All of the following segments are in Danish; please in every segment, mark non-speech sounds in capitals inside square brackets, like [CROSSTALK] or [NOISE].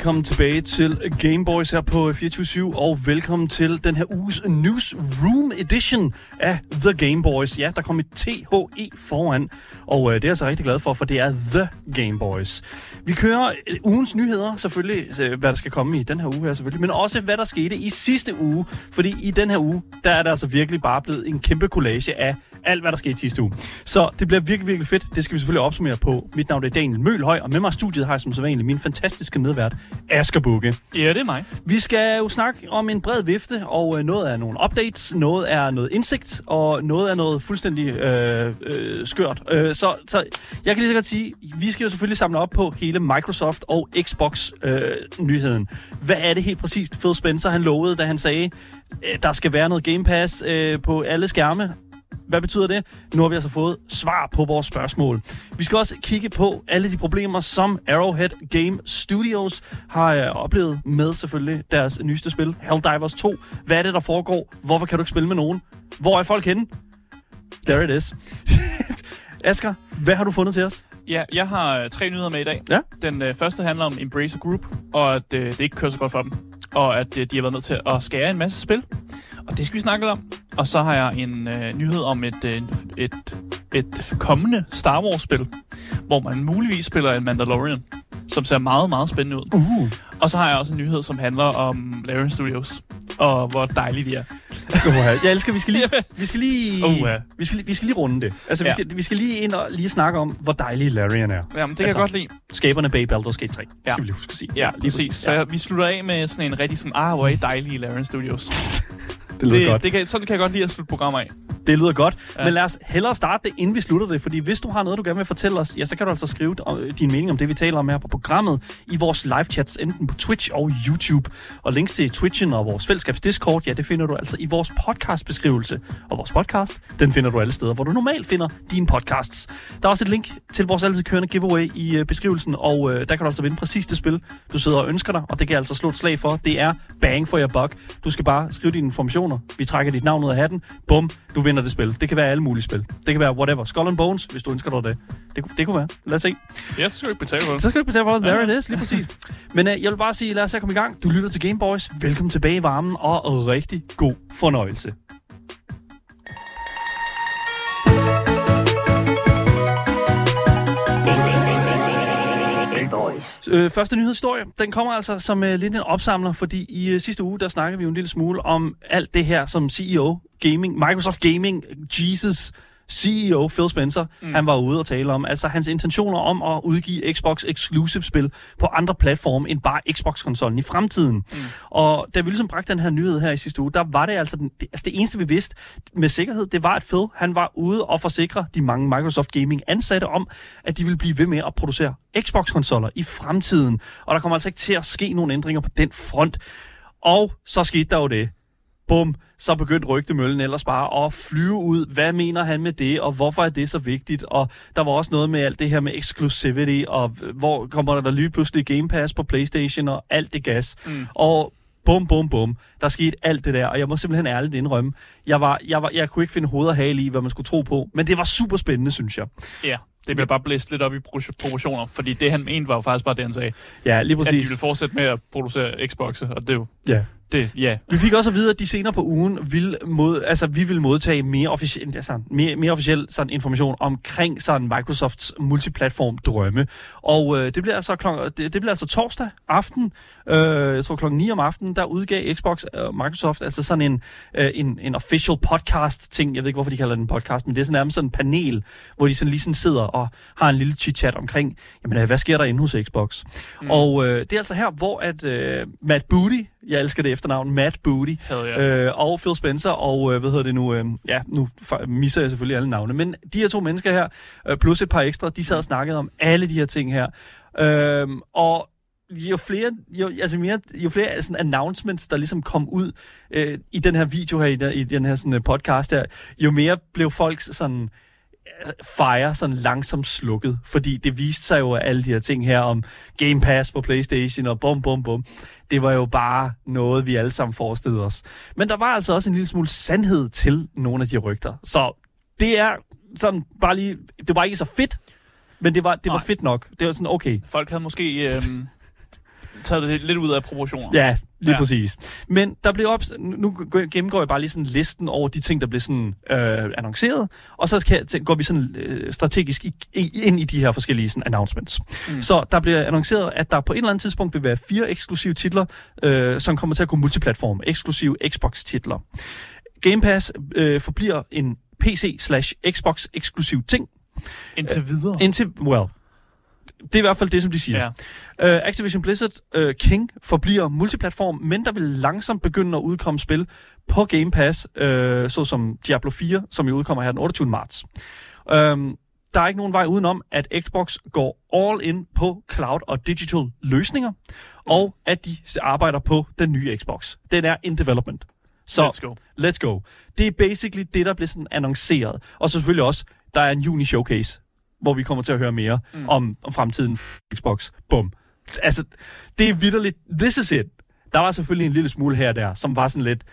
Velkommen tilbage til Game Boys her på 24 og velkommen til den her uges Newsroom Edition af The Game Boys. Ja, der kom et THE foran, og øh, det er jeg så rigtig glad for, for det er The Game Boys. Vi kører øh, ugens nyheder, selvfølgelig, øh, hvad der skal komme i den her uge her selvfølgelig, men også hvad der skete i sidste uge, fordi i den her uge, der er der altså virkelig bare blevet en kæmpe collage af alt, hvad der skete sidste uge. Så det bliver virkelig, virkelig fedt. Det skal vi selvfølgelig opsummere på. Mit navn er Daniel Mølhøj, og med mig i studiet har jeg som sædvanligt min fantastiske medvært, Asger Bukke. Ja, det er mig. Vi skal jo snakke om en bred vifte, og øh, noget er nogle updates, noget er noget indsigt, og noget er noget fuldstændig øh, øh, skørt. Øh, så, så jeg kan lige så godt sige, vi skal jo selvfølgelig samle op på hele Microsoft og Xbox-nyheden. Hvad er det helt præcist, Phil Spencer han lovede, da han sagde, øh, der skal være noget Game Pass øh, på alle skærme? Hvad betyder det? Nu har vi altså fået svar på vores spørgsmål. Vi skal også kigge på alle de problemer, som Arrowhead Game Studios har øh, oplevet med selvfølgelig deres nyeste spil, Helldivers 2. Hvad er det, der foregår? Hvorfor kan du ikke spille med nogen? Hvor er folk henne? There it is. [LAUGHS] Asger, hvad har du fundet til os? Ja, jeg har øh, tre nyheder med i dag. Ja. Den øh, første handler om Embracer Group, og at øh, det ikke kører så godt for dem. Og at øh, de har været nødt til at skære en masse spil. Og det skal vi snakke om. Og så har jeg en øh, nyhed om et, øh, et, et kommende Star Wars-spil, hvor man muligvis spiller en Mandalorian, som ser meget, meget spændende ud. Uh. Og så har jeg også en nyhed, som handler om Larian Studios, og hvor dejlige de er. Jeg elsker, vi skal lige, vi skal lige, Uha. vi skal, vi skal lige runde det. Altså, vi, Ja. skal, vi skal lige ind og lige snakke om, hvor dejlig Larian er. Jamen, det kan Altså, jeg godt lide. Skaberne bag Baldur's Gate 3. Ja. Skal vi lige huske at sige. Ja, lige præcis. Så Ja, vi slutter af med sådan en rigtig sådan, ah, hvor er I dejlige Larian Studios. [LAUGHS] det lyder godt. Det, det kan, sådan kan jeg godt lide at slutte programmer af. Det lyder godt, ja. Men lad os hellere starte det, inden vi slutter det, fordi hvis du har noget, du gerne vil fortælle os, ja, så kan du altså skrive øh, din mening om det, vi taler om her på programmet, i vores live chats, enten på Twitch og YouTube. Og links til Twitchen og vores fællesskabs Discord, ja, det finder du altså i vores podcastbeskrivelse. Og vores podcast, den finder du alle steder, hvor du normalt finder dine podcasts. Der er også et link til vores altid kørende giveaway i øh, beskrivelsen, og øh, der kan du altså vinde præcis det spil, du sidder og ønsker dig, og det kan jeg altså slå et slag for. Det er bang for your buck. Du skal bare skrive dine informationer. Vi trækker dit navn ud af hatten. Bum, du vinder det spil. Det kan være alle mulige spil. Det kan være whatever. Skull and Bones, hvis du ønsker dig det. Det, det kunne være. Lad os se. Ja, så skal du ikke betale for det. Så skal du ikke betale for det. There it is, lige præcis. Men uh, jeg vil bare sige, lad os komme i gang. Du lytter til Game Boys. Velkommen tilbage i varmen, og rigtig god fornøjelse. Boys. Øh, første nyhedshistorie, den kommer altså som øh, lidt en opsamler, fordi i øh, sidste uge, der snakkede vi jo en lille smule om alt det her, som CEO Gaming, Microsoft Gaming, Jesus, CEO Phil Spencer, mm. han var ude og tale om. Altså hans intentioner om at udgive Xbox Exclusive spil på andre platforme end bare Xbox-konsollen i fremtiden. Mm. Og da vi ligesom bragte den her nyhed her i sidste uge, der var det altså, den, det, altså det eneste, vi vidste med sikkerhed, det var, at Phil han var ude og forsikre de mange Microsoft Gaming ansatte om, at de ville blive ved med at producere Xbox-konsoller i fremtiden. Og der kommer altså ikke til at ske nogle ændringer på den front. Og så skete der jo det. Bum, så begyndte rygtemøllen ellers bare at flyve ud. Hvad mener han med det, og hvorfor er det så vigtigt? Og der var også noget med alt det her med exclusivity, og hvor kommer der lige pludselig Game Pass på Playstation, og alt det gas. Mm. Og bum, bum, bum. Der skete alt det der, og jeg må simpelthen ærligt indrømme, jeg, var, jeg, var, jeg kunne ikke finde hoved og hale i, hvad man skulle tro på, men det var super spændende, synes jeg. Ja, det bliver bare blæst lidt op i pro- proportioner, fordi det han mente var jo faktisk bare det, han sagde. Ja, lige At de præcis. ville fortsætte med at producere Xbox'e, og det er jo, Ja. det, ja. Vi fik også at vide, at de senere på ugen vil mod, altså, vi vil modtage mere officiel, altså, mere, mere officiel sådan, information omkring sådan, Microsofts multiplatform drømme. Og øh, det, bliver altså klok- det, det bliver altså torsdag aften, øh, jeg tror klokken 9 om aftenen, der udgav Xbox og Microsoft altså sådan en, øh, en, en official podcast ting. Jeg ved ikke, hvorfor de kalder den en podcast, men det er sådan nærmest sådan en panel, hvor de sådan lige sådan sidder og har en lille chit-chat omkring, jamen, øh, hvad sker der inde hos Xbox? Mm. Og øh, det er altså her, hvor at øh, Matt Booty, jeg elsker det efternavn, Matt Booty, øh, og Phil Spencer, og øh, hvad hedder det nu, øh, ja, nu misser jeg selvfølgelig alle navne, men de her to mennesker her, øh, plus et par ekstra, de sad og snakkede om alle de her ting her. Øh, og jo flere, jo, altså mere, jo flere sådan announcements, der ligesom kom ud øh, i den her video her, i den, i den her sådan, øh, podcast her, jo mere blev folk sådan fire sådan langsomt slukket, fordi det viste sig jo, at alle de her ting her om Game Pass på Playstation og bum bum bum, det var jo bare noget, vi alle sammen forestillede os. Men der var altså også en lille smule sandhed til nogle af de rygter. Så det er sådan bare lige, det var ikke så fedt, men det var, det var Nej. fedt nok. Det var sådan, okay, Folk havde måske øh, taget det lidt ud af proportioner. Ja, lige ja. Præcis. Men der blev op, nu gennemgår jeg bare lige sådan listen over de ting, der blev sådan øh, annonceret, og så kan, går vi sådan øh, strategisk i, ind i de her forskellige sådan, announcements. Mm. Så der bliver annonceret, at der på et eller andet tidspunkt vil være fire eksklusive titler, øh, som kommer til at gå multiplatform. Eksklusive Xbox-titler. Game Pass øh, forbliver en PC slash Xbox eksklusiv ting, Indtil videre. indtil, well, det er i hvert fald det, som de siger. Ja. Uh, Activision Blizzard uh, King forbliver multiplatform, men der vil langsomt begynde at udkomme spil på Game Pass, uh, såsom Diablo 4, som jo udkommer her den 28. marts. Um, der er ikke nogen vej udenom, at Xbox går all in på cloud og digital løsninger, og at de arbejder på den nye Xbox. Den er in development. Så Let's go. let's go. Det er basically det, der bliver sådan annonceret. Og så selvfølgelig også, der er en juni showcase, hvor vi kommer til at høre mere mm. om, om fremtiden Xbox. Bum. Altså, det er vidderligt. This is it. Der var selvfølgelig en lille smule her og der, som var sådan lidt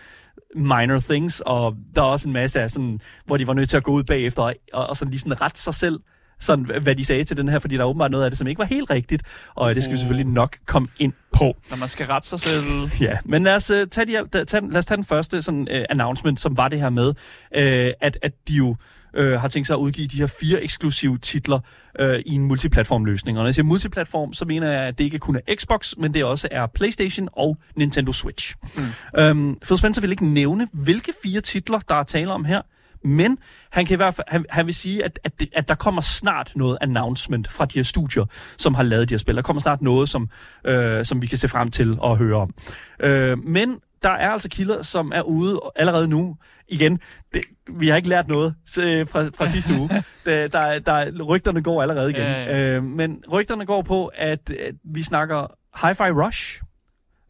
minor things, og der er også en masse af sådan, hvor de var nødt til at gå ud bagefter og, og, sådan lige sådan rette sig selv, sådan, hvad de sagde til den her, fordi der er åbenbart noget af det, som ikke var helt rigtigt, og det skal vi Uh. selvfølgelig nok komme ind på. Når man skal rette sig selv. Ja, men lad os, uh, tage, de, tage, lad os tage den første sådan, uh, announcement, som var det her med, uh, at, at de jo uh, har tænkt sig at udgive de her fire eksklusive titler uh, i en multiplatform-løsning. Og når jeg siger multiplatform, så mener jeg, at det ikke kun er Xbox, men det også er PlayStation og Nintendo Switch. Mm. Um, Phil Spencer vil ikke nævne, hvilke fire titler, der er tale om her, men han kan i hvert fald, han, han vil sige, at, at, det, at der kommer snart noget announcement fra de her studier, som har lavet de her spil. Der kommer snart noget, som, øh, som vi kan se frem til at høre om. Øh, men der er altså kilder, som er ude allerede nu. Igen, det, vi har ikke lært noget fra, fra sidste uge. [LAUGHS] Der, der, der, rygterne går allerede igen. Ja, ja. Øh, men rygterne går på, at, at vi snakker Hi-Fi Rush,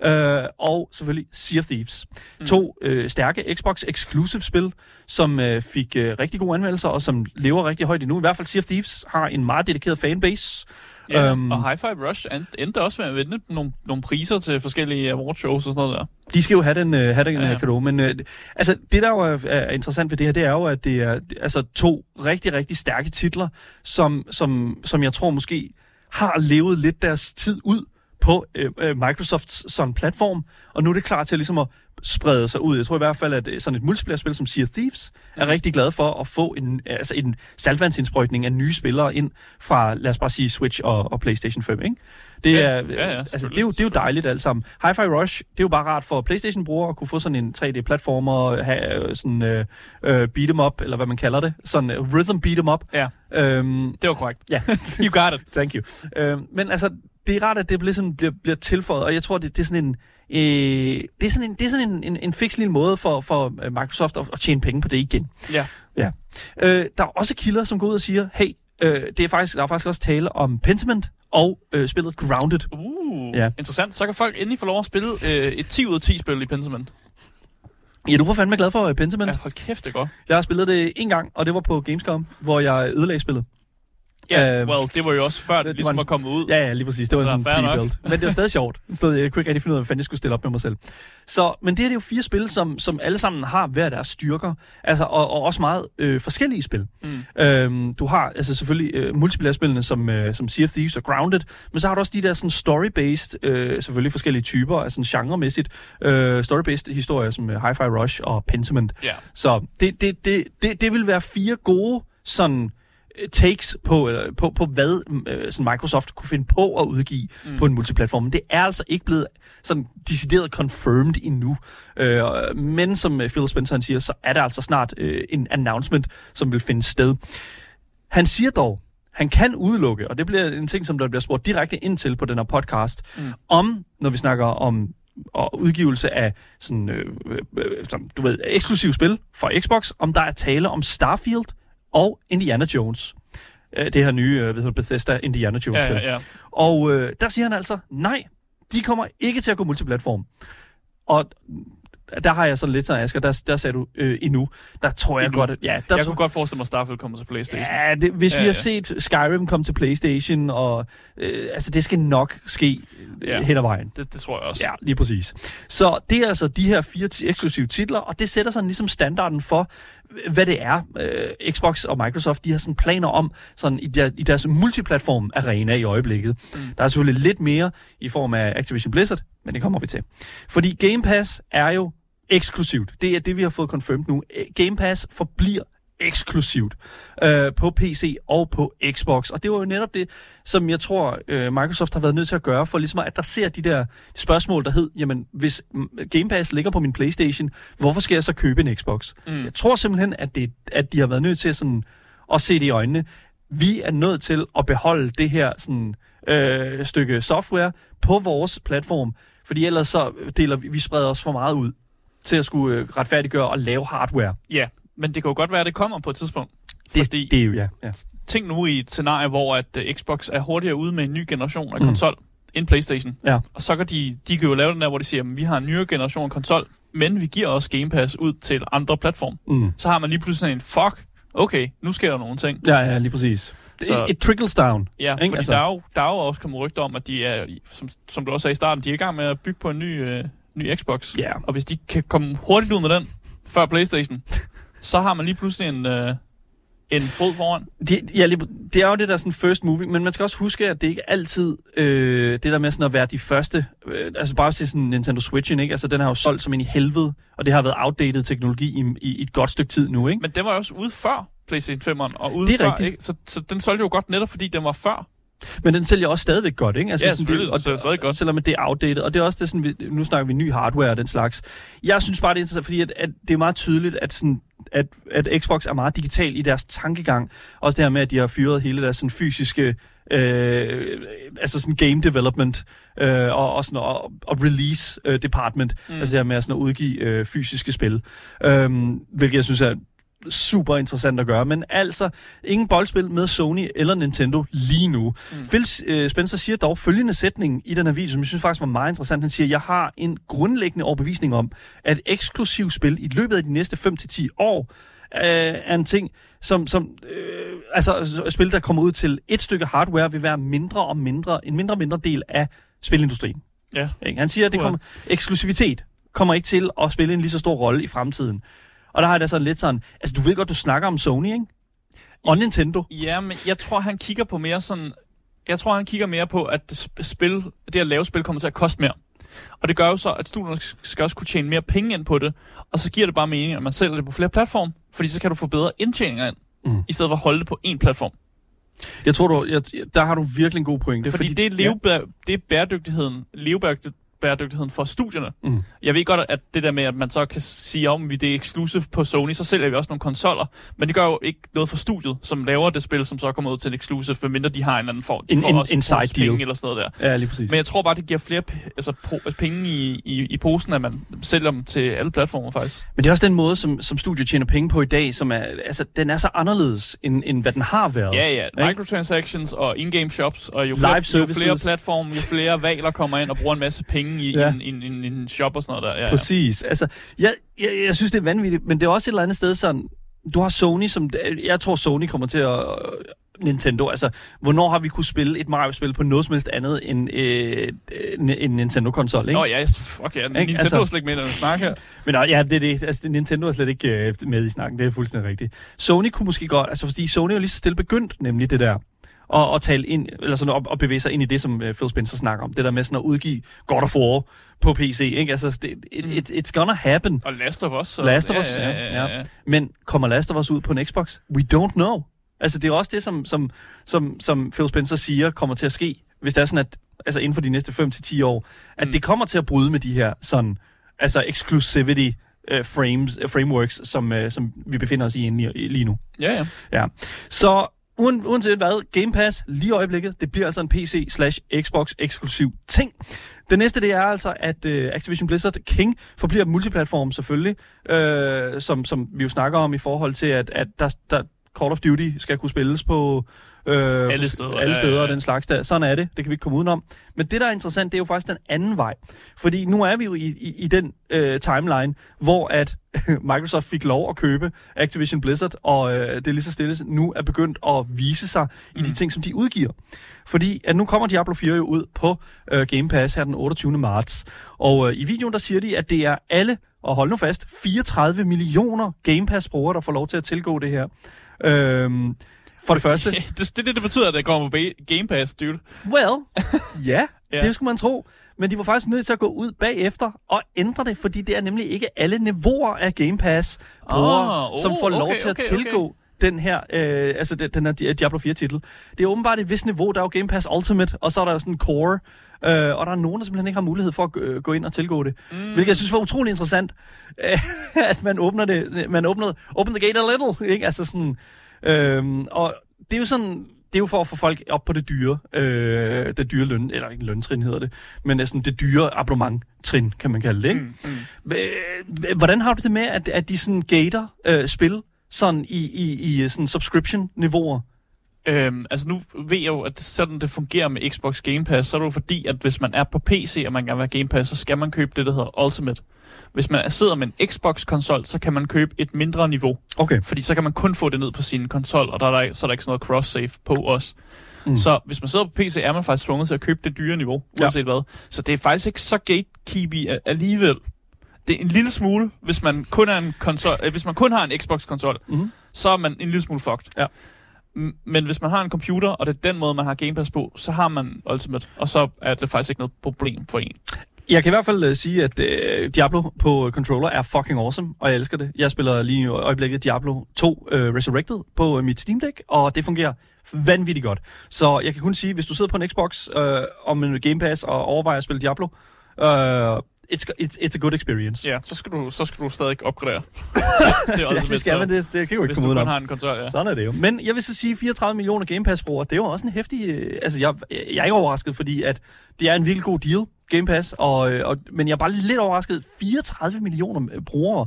Øh, og selvfølgelig Sea of Thieves. Mm. To øh, stærke Xbox Exclusive spil, som øh, fik øh, rigtig gode anmeldelser, og som lever rigtig højt endnu. I hvert fald Sea of Thieves har en meget dedikeret fanbase. Ja, Øhm. og High Five Rush end- endte også med at vinde nogle, nogle priser til forskellige awardshows og sådan noget der. De skal jo have den, øh, have den Ja, ja, ja. kado. Men øh, altså, det, der jo er, er interessant ved det her, det er jo, at det er altså, to rigtig, rigtig stærke titler, som, som, som jeg tror måske har levet lidt deres tid ud på øh, øh, Microsofts sådan platform, og nu er det klar til ligesom at sprede sig ud. Jeg tror i hvert fald, at øh, sådan et multiplayer-spil som Sea of Thieves er rigtig glad for at få en, altså en saltvandsindsprøjtning af nye spillere ind fra, lad os bare sige, Switch og, og PlayStation 5, ikke? Det Ja, er, ja, ja, altså, det, er jo, det er jo dejligt alt sammen. Hi-Fi Rush, det er jo bare rart for PlayStation-brugere at kunne få sådan en 3D-platformer, have øh, sådan øh, øh, beat 'em up, eller hvad man kalder det, sådan øh, rhythm beat 'em up. Ja, Øhm, det var korrekt. ja, [LAUGHS] You got it. Thank you. Øh, men altså, det er rart, at det bliver, sådan, bliver, bliver tilføjet, og jeg tror, det, det er sådan en... Øh, det er sådan en, det er sådan en, en, en fix lille måde for, for øh, Microsoft at, at tjene penge på det igen. Ja. Ja. Øh, der er også kilder, som går ud og siger, hey, øh, det er faktisk, der er faktisk også tale om Pentiment og øh, spillet Grounded. Uh, Ja. interessant. Så kan folk endelig få lov at spille øh, et 10 ud af 10 spil i Pentiment. Ja, du var fandme glad for øh, Pentiment. Ja. hold kæft, det er godt. Jeg har spillet det en gang, og det var på Gamescom, hvor jeg ødelagde spillet. Ja, Øh, well, det var jo også før, det ligesom var en- kommet ud. Ja, ja, lige præcis. Det var Så sådan en pre-build. Men det var stadig sjovt. Så jeg kunne ikke rigtig finde ud af, hvad fanden jeg skulle stille op med mig selv. Så, men det her det er jo fire spil, som, som alle sammen har hver deres styrker. Altså, og, og også meget øh, forskellige spil. Mm. Øhm, du har altså selvfølgelig øh, multiplayer-spillene som, øh, som Sea of Thieves og Grounded, men så har du også de der sådan story-based, øh, selvfølgelig forskellige typer, altså sådan genremæssigt, øh, story-based historier som øh, Hi-Fi Rush og Pentiment. Ja. Så det, det, det, det, det vil være fire gode sådan takes på, eller, på, på hvad øh, sådan Microsoft kunne finde på at udgive mm. på en multiplatform. Men det er altså ikke blevet sådan decideret confirmed endnu. Øh, men som øh, Phil Spencer han siger, så er der altså snart øh, en announcement, som vil finde sted. Han siger dog, han kan udelukke, og det bliver en ting, som der bliver spurgt direkte ind til på den her podcast, mm. om, når vi snakker om og udgivelse af sådan, øh, øh, som, du ved, eksklusiv spil fra Xbox, om der er tale om Starfield og Indiana Jones. Øh, det her nye, øh, hvad hedder Bethesda Indiana Jones Ja, spil. ja, ja. Og øh, der siger han altså, nej, de kommer ikke til at gå multiplatform. Og der har jeg så lidt så, Asger, der, der sagde du øh, endnu. Der tror jeg Endnu. godt, at, ja, der Jeg tror, kunne godt forestille mig, at Starfield kommer til Playstation. Ja, det, hvis ja, vi har ja. set Skyrim komme til Playstation, og øh, altså det skal nok ske øh, Ja. hen ad vejen. Det, det tror jeg også. Ja, lige præcis. Så det er altså de her fire eksklusive titler, og det sætter sådan ligesom standarden for, hvad det er. Øh, Xbox og Microsoft, de har sådan planer om sådan i, der, i deres multiplatform arena i øjeblikket. Mm. Der er selvfølgelig lidt mere i form af Activision Blizzard, men det kommer vi til. Fordi Game Pass er jo eksklusivt. Det er det, vi har fået confirmed nu. Game Pass forbliver eksklusivt øh, på PC og på Xbox. Og det var jo netop det, som jeg tror, øh, Microsoft har været nødt til at gøre, for ligesom at adressere de der spørgsmål, der hed, jamen, hvis Game Pass ligger på min Playstation, hvorfor skal jeg så købe en Xbox? Mm. Jeg tror simpelthen, at, det, at de har været nødt til sådan, at se det i øjnene. Vi er nødt til at beholde det her sådan, øh, stykke software på vores platform, fordi ellers så deler vi, vi spreder os for meget ud til at skulle øh, retfærdiggøre og lave hardware. Ja, men det kan jo godt være, at det kommer på et tidspunkt. Det, fordi det er jo, ja. ja. Tænk nu i et scenarie, hvor at uh, Xbox er hurtigere ude med en ny generation af mm. konsol end Playstation. Ja. Og så kan de, de kan jo lave den der, hvor de siger, at vi har en nyere generation af konsol, men vi giver også Game Pass ud til andre platforme. Mm. Så har man lige pludselig sådan en, fuck, okay, nu sker der nogle ting. Ja, ja, lige præcis. Så, it, it trickles down. Ja, ikke? fordi altså. der, er jo, der er jo også kommet rygter om, at de er, som, som du også sagde i starten, de er i gang med at bygge på en ny, øh, ny Xbox. Ja. Og hvis de kan komme hurtigt ud med den, før Playstation, [LAUGHS] så har man lige pludselig en, øh, en fod foran. De, ja, det er jo det der sådan first moving, men man skal også huske, at det ikke altid øh, det der med sådan at være de første, øh, altså bare se sådan Nintendo Switch, ikke? Altså den har jo solgt som en i helvede, og det har været outdated teknologi i, i, i et godt stykke tid nu, ikke? Men den var jo også ude før PlayStation 5'eren, og ude det er før, rigtigt. ikke? Så, så den solgte jo godt netop, fordi den var før. Men den sælger også stadigvæk godt, ikke? Altså, ja, sådan, det, og, det stadig godt. Selvom det er outdated. Og det er også det, sådan, vi, nu snakker vi ny hardware og den slags. Jeg synes bare, det er interessant, fordi at, at det er meget tydeligt, at sådan, at, at Xbox er meget digital i deres tankegang. Også det her med, at de har fyret hele deres sådan, fysiske øh, altså sådan game development øh, og, og, sådan, og, og release øh, department. Mm. Altså det her med sådan at udgive øh, fysiske spil. Øh, hvilket jeg synes er super interessant at gøre. Men altså, ingen boldspil med Sony eller Nintendo lige nu. Mm. Phil uh, Spencer siger dog følgende sætning i den her video, som jeg synes faktisk var meget interessant. Han siger, jeg har en grundlæggende overbevisning om, at eksklusiv spil i løbet af de næste 5-10 år uh, er en ting, som, som uh, altså spil, der kommer ud til et stykke hardware, vil være mindre og mindre, en mindre og mindre del af spilindustrien. Ja. Han siger, at det kommer, eksklusivitet kommer ikke til at spille en lige så stor rolle i fremtiden. Og der har jeg da sådan lidt sådan, altså du ved godt, du snakker om Sony, ikke? Og Nintendo. Ja, men jeg tror, han kigger på mere sådan... Jeg tror, han kigger mere på, at spil, det at lave spil kommer til at koste mere. Og det gør jo så, at studierne skal også kunne tjene mere penge ind på det. Og så giver det bare mening, at man sælger det på flere platforme. Fordi så kan du få bedre indtjeninger ind, mm. i stedet for at holde det på én platform. Jeg tror, du, jeg, der har du virkelig en god pointe. Fordi, fordi det, er leve, ja. det er bæredygtigheden, levebæredygtigheden bæredygtigheden for studierne. Mm. Jeg ved godt, at det der med, at man så kan sige, om vi det er exclusive på Sony, så sælger vi også nogle konsoller, men det gør jo ikke noget for studiet, som laver det spil, som så kommer ud til en exclusive, medmindre de har en eller anden form. De en, får en, også en side deal. penge eller sådan noget der. Ja, lige præcis. Men jeg tror bare, det giver flere altså, penge i, i, i posen, at man sælger dem til alle platformer faktisk. Men det er også den måde, som, som studiet tjener penge på i dag, som er, altså, den er så anderledes, end, end hvad den har været. Ja, ja. Ikke? Microtransactions og in-game shops, og jo flere, jo flere platforme, jo flere valer kommer ind og bruger en masse penge i ja. en, en en, en shop og sådan noget der. Ja, Præcis. Ja. Altså, jeg, jeg, jeg synes, det er vanvittigt, men det er også et eller andet sted sådan, du har Sony, som, jeg tror Sony kommer til at, Nintendo, altså, hvornår har vi kunne spille et Mario-spil på noget som helst andet end øh, en Nintendo-konsol, ikke? Nå ja, fuck ja, Nintendo altså, er slet ikke med i den snak her. [LAUGHS] Men ja, det er det. Altså, Nintendo er slet ikke øh, med i snakken, det er fuldstændig rigtigt. Sony kunne måske godt, altså fordi Sony er lige så stille begyndt, nemlig det der og, og tale ind, eller sådan, og, og bevæge sig ind i det, som uh, Phil Spencer snakker om. Det der med sådan at udgive God of War på PC, ikke? Altså, det, it, mm. it, it's gonna happen. Og Last of Us. Så, Last of Us, ja, ja, ja, ja. Men kommer Last of Us ud på en Xbox? We don't know. Altså, det er også det, som, som, som, som Phil Spencer siger, kommer til at ske, hvis det er sådan, at altså inden for de næste 5-10 år, at mm. det kommer til at bryde med de her sådan, altså exclusivity uh, frames, uh, frameworks, som, uh, som vi befinder os i lige nu. Ja, ja. ja. Så uanset hvad, Game Pass lige i øjeblikket, det bliver altså en PC slash Xbox eksklusiv ting. Det næste, det er altså, at uh, Activision Blizzard King forbliver multiplatform selvfølgelig, øh, som, som vi jo snakker om i forhold til, at, at der, der Call of Duty skal kunne spilles på Øh, alle steder. Alle steder ja, ja. og den slags der. Sådan er det. Det kan vi ikke komme udenom. Men det, der er interessant, det er jo faktisk den anden vej. Fordi nu er vi jo i, i, i den øh, timeline, hvor at [LAUGHS] Microsoft fik lov at købe Activision Blizzard, og øh, det er lige så stille nu er begyndt at vise sig mm. i de mm. ting, som de udgiver. Fordi at nu kommer Diablo 4 jo ud på øh, Game Pass her den 28. marts. Og øh, i videoen der siger de, at det er alle og hold nu fast, 34 millioner Game Pass-brugere, der får lov til at tilgå det her. Øhm, for det første, [LAUGHS] det, det er det, det betyder, at det kommer på Game Pass, dude. well, [LAUGHS] ja, Ja. det skulle man tro. Men de var faktisk nødt til at gå ud bagefter og ændre det, fordi det er nemlig ikke alle niveauer af Game Pass brugere, Ah, oh, som får lov okay, til at okay, okay. tilgå den her, øh, altså den, den her Di- Diablo 4-titel. Det er åbenbart et vist niveau. Der er jo Game Pass Ultimate, og så er der jo sådan en core, øh, og der er nogen, der simpelthen ikke har mulighed for at gå- øh, gå ind og tilgå det. Mm. Hvilket jeg synes var utrolig interessant, øh, [LAUGHS] at man åbner det, man åbner, open the gate a little, ikke? Altså sådan, øh, og det er jo sådan, det er jo for at få folk op på det dyre, øh, det dyre løn, eller ikke løntrin hedder det, men sådan det dyre abonnement-trin, kan man kalde det, ikke? Mm, mm. Øh, Hvordan har du det med, at, at de sådan gater øh, spil sådan i, i, i sådan subscription-niveauer? Øhm, altså nu ved jeg jo, at sådan det fungerer med Xbox Game Pass, så er det jo fordi, at hvis man er på PC, og man gerne vil have Game Pass, så skal man købe det, der hedder Ultimate. Hvis man sidder med en Xbox-konsol, så kan man købe et mindre niveau, Okay. fordi så kan man kun få det ned på sin konsol, og der er der, så er der ikke sådan noget cross-save på os. Mm. Mm. Så hvis man sidder på PC, er man faktisk tvunget til at købe det dyre niveau, Ja. uanset hvad. Så det er faktisk ikke så gatekeepy alligevel. Det er en lille smule, hvis man kun, er en konsol, øh, hvis man kun har en Xbox-konsol, Mhm. så er man en lille smule fucked. Ja. Men hvis man har en computer, og det er den måde, man har Game Pass på, så har man Ultimate, og så er det faktisk ikke noget problem for en. Jeg kan i hvert fald øh, sige, at øh, Diablo på øh, controller er fucking awesome, og jeg elsker det. Jeg spiller lige i øjeblikket Diablo 2 øh, Resurrected på øh, mit Steam Deck, og det fungerer vanvittigt godt. Så jeg kan kun sige, hvis du sidder på en Xbox øh, om en Game Pass og overvejer at spille Diablo, øh, it's, it's, it's a good experience. Ja, så skal du, så skal du stadig opgradere [LAUGHS] til, Ja, det skal man, det, det kan jo ikke hvis komme du ud kun om. har en konsol, ja. Sådan er det jo. Men jeg vil så sige, 34 millioner Game Pass-brugere, det er jo også en hæftig... øh, Altså, jeg, jeg er ikke overrasket, fordi at det er en virkelig god deal, Game Pass, og, øh, og, men jeg er bare lidt overrasket. 34 millioner brugere,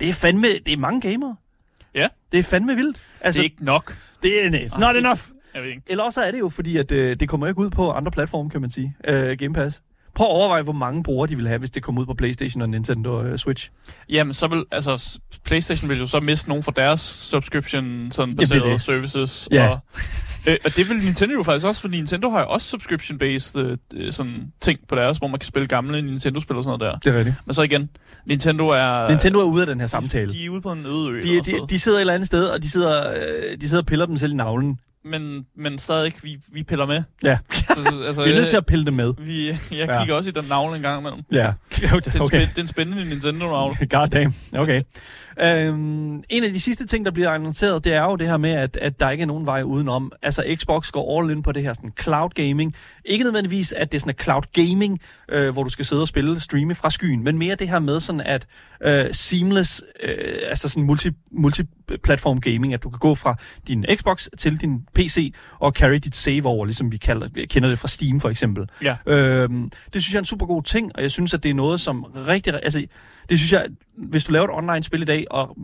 det er fandme... Det er mange gamere. Ja. Det er fandme vildt. Det Altså, er ikke nok. det er it's not det- enough. Jeg ved ikke. Eller også er det jo, fordi at, øh, det kommer ikke ud på andre platforme, kan man sige, øh, Game Pass. Prøv at overveje, hvor mange brugere de vil have, hvis det kommer ud på Playstation og Nintendo øh, Switch. Jamen, så vil, altså, PlayStation vil jo så miste nogle fra deres subscription sådan er baserede det. services. Ja. Og, øh, og det vil Nintendo jo faktisk også, for Nintendo har jo også subscription-based øh, øh, sådan ting på deres, hvor man kan spille gamle Nintendo-spil og sådan noget der. Det er rigtigt. Men så igen, Nintendo er... Nintendo er ude af den her samtale. De er ude på en øde ø. De, de, de sidder et eller andet sted, og de sidder, øh, de sidder og piller dem selv i navlen. men, men stadig, vi, vi piller med. Ja. Så, altså, Vi er nødt til at pille dem med. Vi, jeg Ja. kigger også i den navle en gang imellem. Ja. [LAUGHS] Det okay. okay. spænd, det er en spændende Nintendo-navle. [LAUGHS] God damn. Okay. Øhm, en af de sidste ting, der bliver annonceret, det er jo det her med, at, at der ikke er nogen vej udenom. Altså, Xbox går all in på det her sådan cloud gaming. Ikke nødvendigvis, at det er sådan en cloud gaming, øh, hvor du skal sidde og spille, streame fra skyen, men mere det her med sådan, at øh, seamless, øh, altså sådan multi, multi-platform gaming, at du kan gå fra din Xbox til din PC og carry dit save over, ligesom vi, kalder, kender det fra Steam for eksempel. Ja. Øhm, det synes jeg er en super god ting, og jeg synes, at det er noget, som rigtig... Altså, det synes jeg, hvis du laver et online-spil i dag, og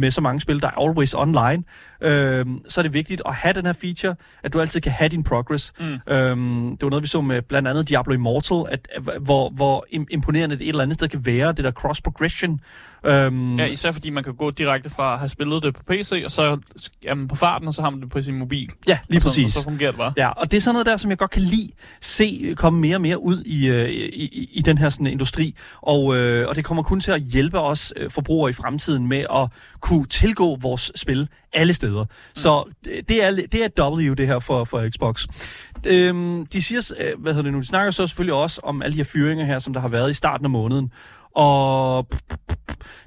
med så mange spil, der er always online, øhm, så er det vigtigt at have den her feature, at du altid kan have din progress. Mm. Øhm, det var noget, vi så med blandt andet Diablo Immortal, at, hvor, hvor im- imponerende det et eller andet sted kan være, det der cross-progression. Øhm, Ja, især fordi man kan gå direkte fra at have spillet det på PC, og så er man på farten, og så har man det på sin mobil. ja, lige og så, præcis. Og så fungerer det bare. Ja, og det er sådan noget der, som jeg godt kan lide, se komme mere og mere ud i, øh, i, i, i den her sådan, industri. Og, øh, og det kommer kun til at hjælpe os øh, forbrugere i fremtiden med at kunne tilgå vores spil alle steder. Så det- det er, det er W, det her for, for Xbox. Øhm, de siger, øh, hvad hedder det nu, de snakker så selvfølgelig også om alle de her fyringer her, som der har været i starten af måneden. Og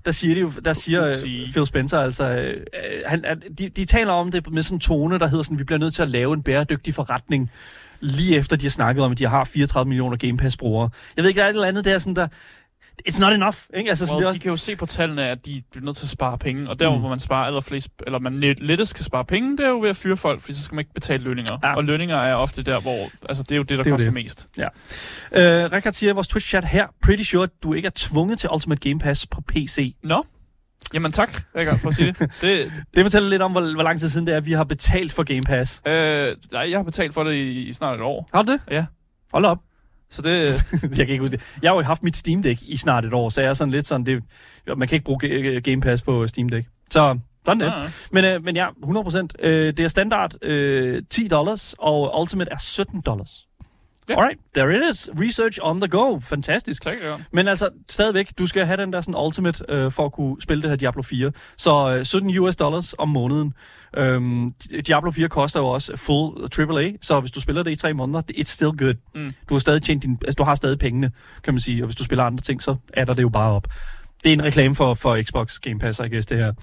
der siger, de jo, der siger øh, Phil Spencer altså, øh, øh, han, at de, de taler om det med sådan en tone, der hedder sådan, vi bliver nødt til at lave en bæredygtig forretning, lige efter de har snakket om, at de har 34 millioner Game Pass-brugere. Jeg ved ikke, der er et eller andet der, sådan der, it's not enough, ikke? Altså, sådan, Well, det er de kan jo se på tallene, at de bliver nødt til at spare penge, og der, Mm. hvor man sparer allerflest, eller man let- lettest kan spare penge, det er jo ved at fyre folk, fordi så skal man ikke betale lønninger. Ja. Ja. Og lønninger er ofte der, hvor, altså det er jo det, der Det er koster det. mest. øh, Rikard siger i vores Twitch-chat her, pretty sure, at du ikke er tvunget til Ultimate Game Pass på PC. Nå, jamen tak, Rikard, for at sige det. [LAUGHS] det Det fortæller lidt om, hvor, hvor lang tid siden det er, at vi har betalt for Game Pass. øh, nej, jeg har betalt for det i, i snart et år, Har du det? Ja. Hold op. så det, [LAUGHS] jeg kan ikke huske det. Jeg har jo haft mit Steam Deck i snart et år, så jeg er sådan lidt sådan, det, man kan ikke bruge Ga- Game Pass på Steam Deck. Så sådan det. Ja, ja. Men, øh, men ja, 100%. Øh, det er standard øh, 10 dollars, og Ultimate er 17 dollars. Ja. Alright, there it is. Research on the go. Fantastisk. Tak, ja. Men altså, stadigvæk, du skal have den der sådan ultimate, øh, for at kunne spille det her Diablo 4. Så øh, 17 US dollars om måneden. Øhm, Diablo 4 koster jo også full AAA, så hvis du spiller det i tre måneder, it's still good. Mm. Du har stadig tjent din, altså, du har stadig pengene, kan man sige, og hvis du spiller andre ting, så er der det jo bare op. Det er en reklame for, for Xbox Game Pass, I guess, det her.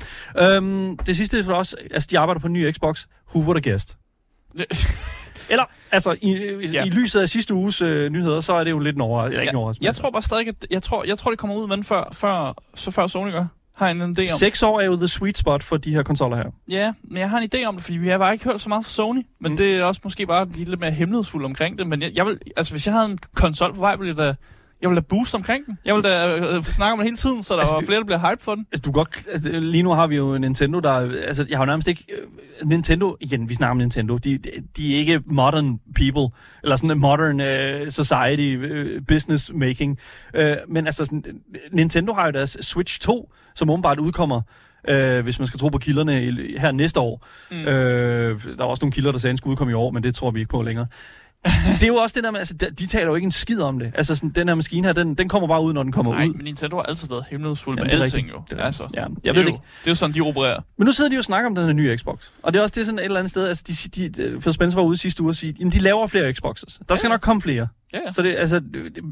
Øhm, det sidste for os, altså de arbejder på en ny Xbox. Who would have guessed? [LAUGHS] Eller, altså, i, i, Ja. i lyset af sidste uges øh, nyheder, så er det jo lidt en overraskelse. Ikke en Jeg, overraskelse. jeg tror bare stadig, at jeg tror, jeg tror, det kommer ud med før, før, så før Sony gør. Har en idé om. Seks år er jo the sweet spot for de her konsoller her. Ja, men jeg har en idé om det, fordi vi har bare ikke hørt så meget fra Sony. Men Mm. det er også måske bare lidt mere hemmelighedsfuldt omkring det. Men jeg, jeg vil, altså, hvis jeg havde en konsol på vej, ville jeg da, jeg ville da boost omkring den. Jeg ville da øh, øh, snakke om det hele tiden, så der Altså, var du- flere, der bliver hype for den. Altså, du godt, altså, lige nu har vi jo Nintendo, der... Altså, jeg har jo nærmest ikke... øh, Nintendo... Igen, vi snakker om Nintendo. De, de er ikke modern people, eller sådan en modern uh, society uh, business making. Uh, men altså, sådan, Nintendo har jo deres Switch 2, som åbenbart udkommer, uh, hvis man skal tro på kilderne, i- her næste år. Mm. Uh, der er også nogle kilder, der sagde, at den skulle udkomme i år, men det tror vi ikke på længere. Det er jo også det der med, altså, de, taler jo ikke en skid om det. Altså, sådan, den her maskine her, den, den kommer bare ud, når den kommer Nej, ud. men Nintendo har altid været hemmelighedsfuld Jamen, med det alting jo. Det er altså, Ja, jeg det, ved er jo, ikke. det er jo sådan, de opererer. Men nu sidder de jo og snakker om den her nye Xbox. Og det er også det er sådan et eller andet sted, altså de, de, Phil Spencer var ude sidste uge og sige, jamen de laver flere Xboxes. Der skal Ja. nok komme flere. Ja, ja. Så det, altså, det, det,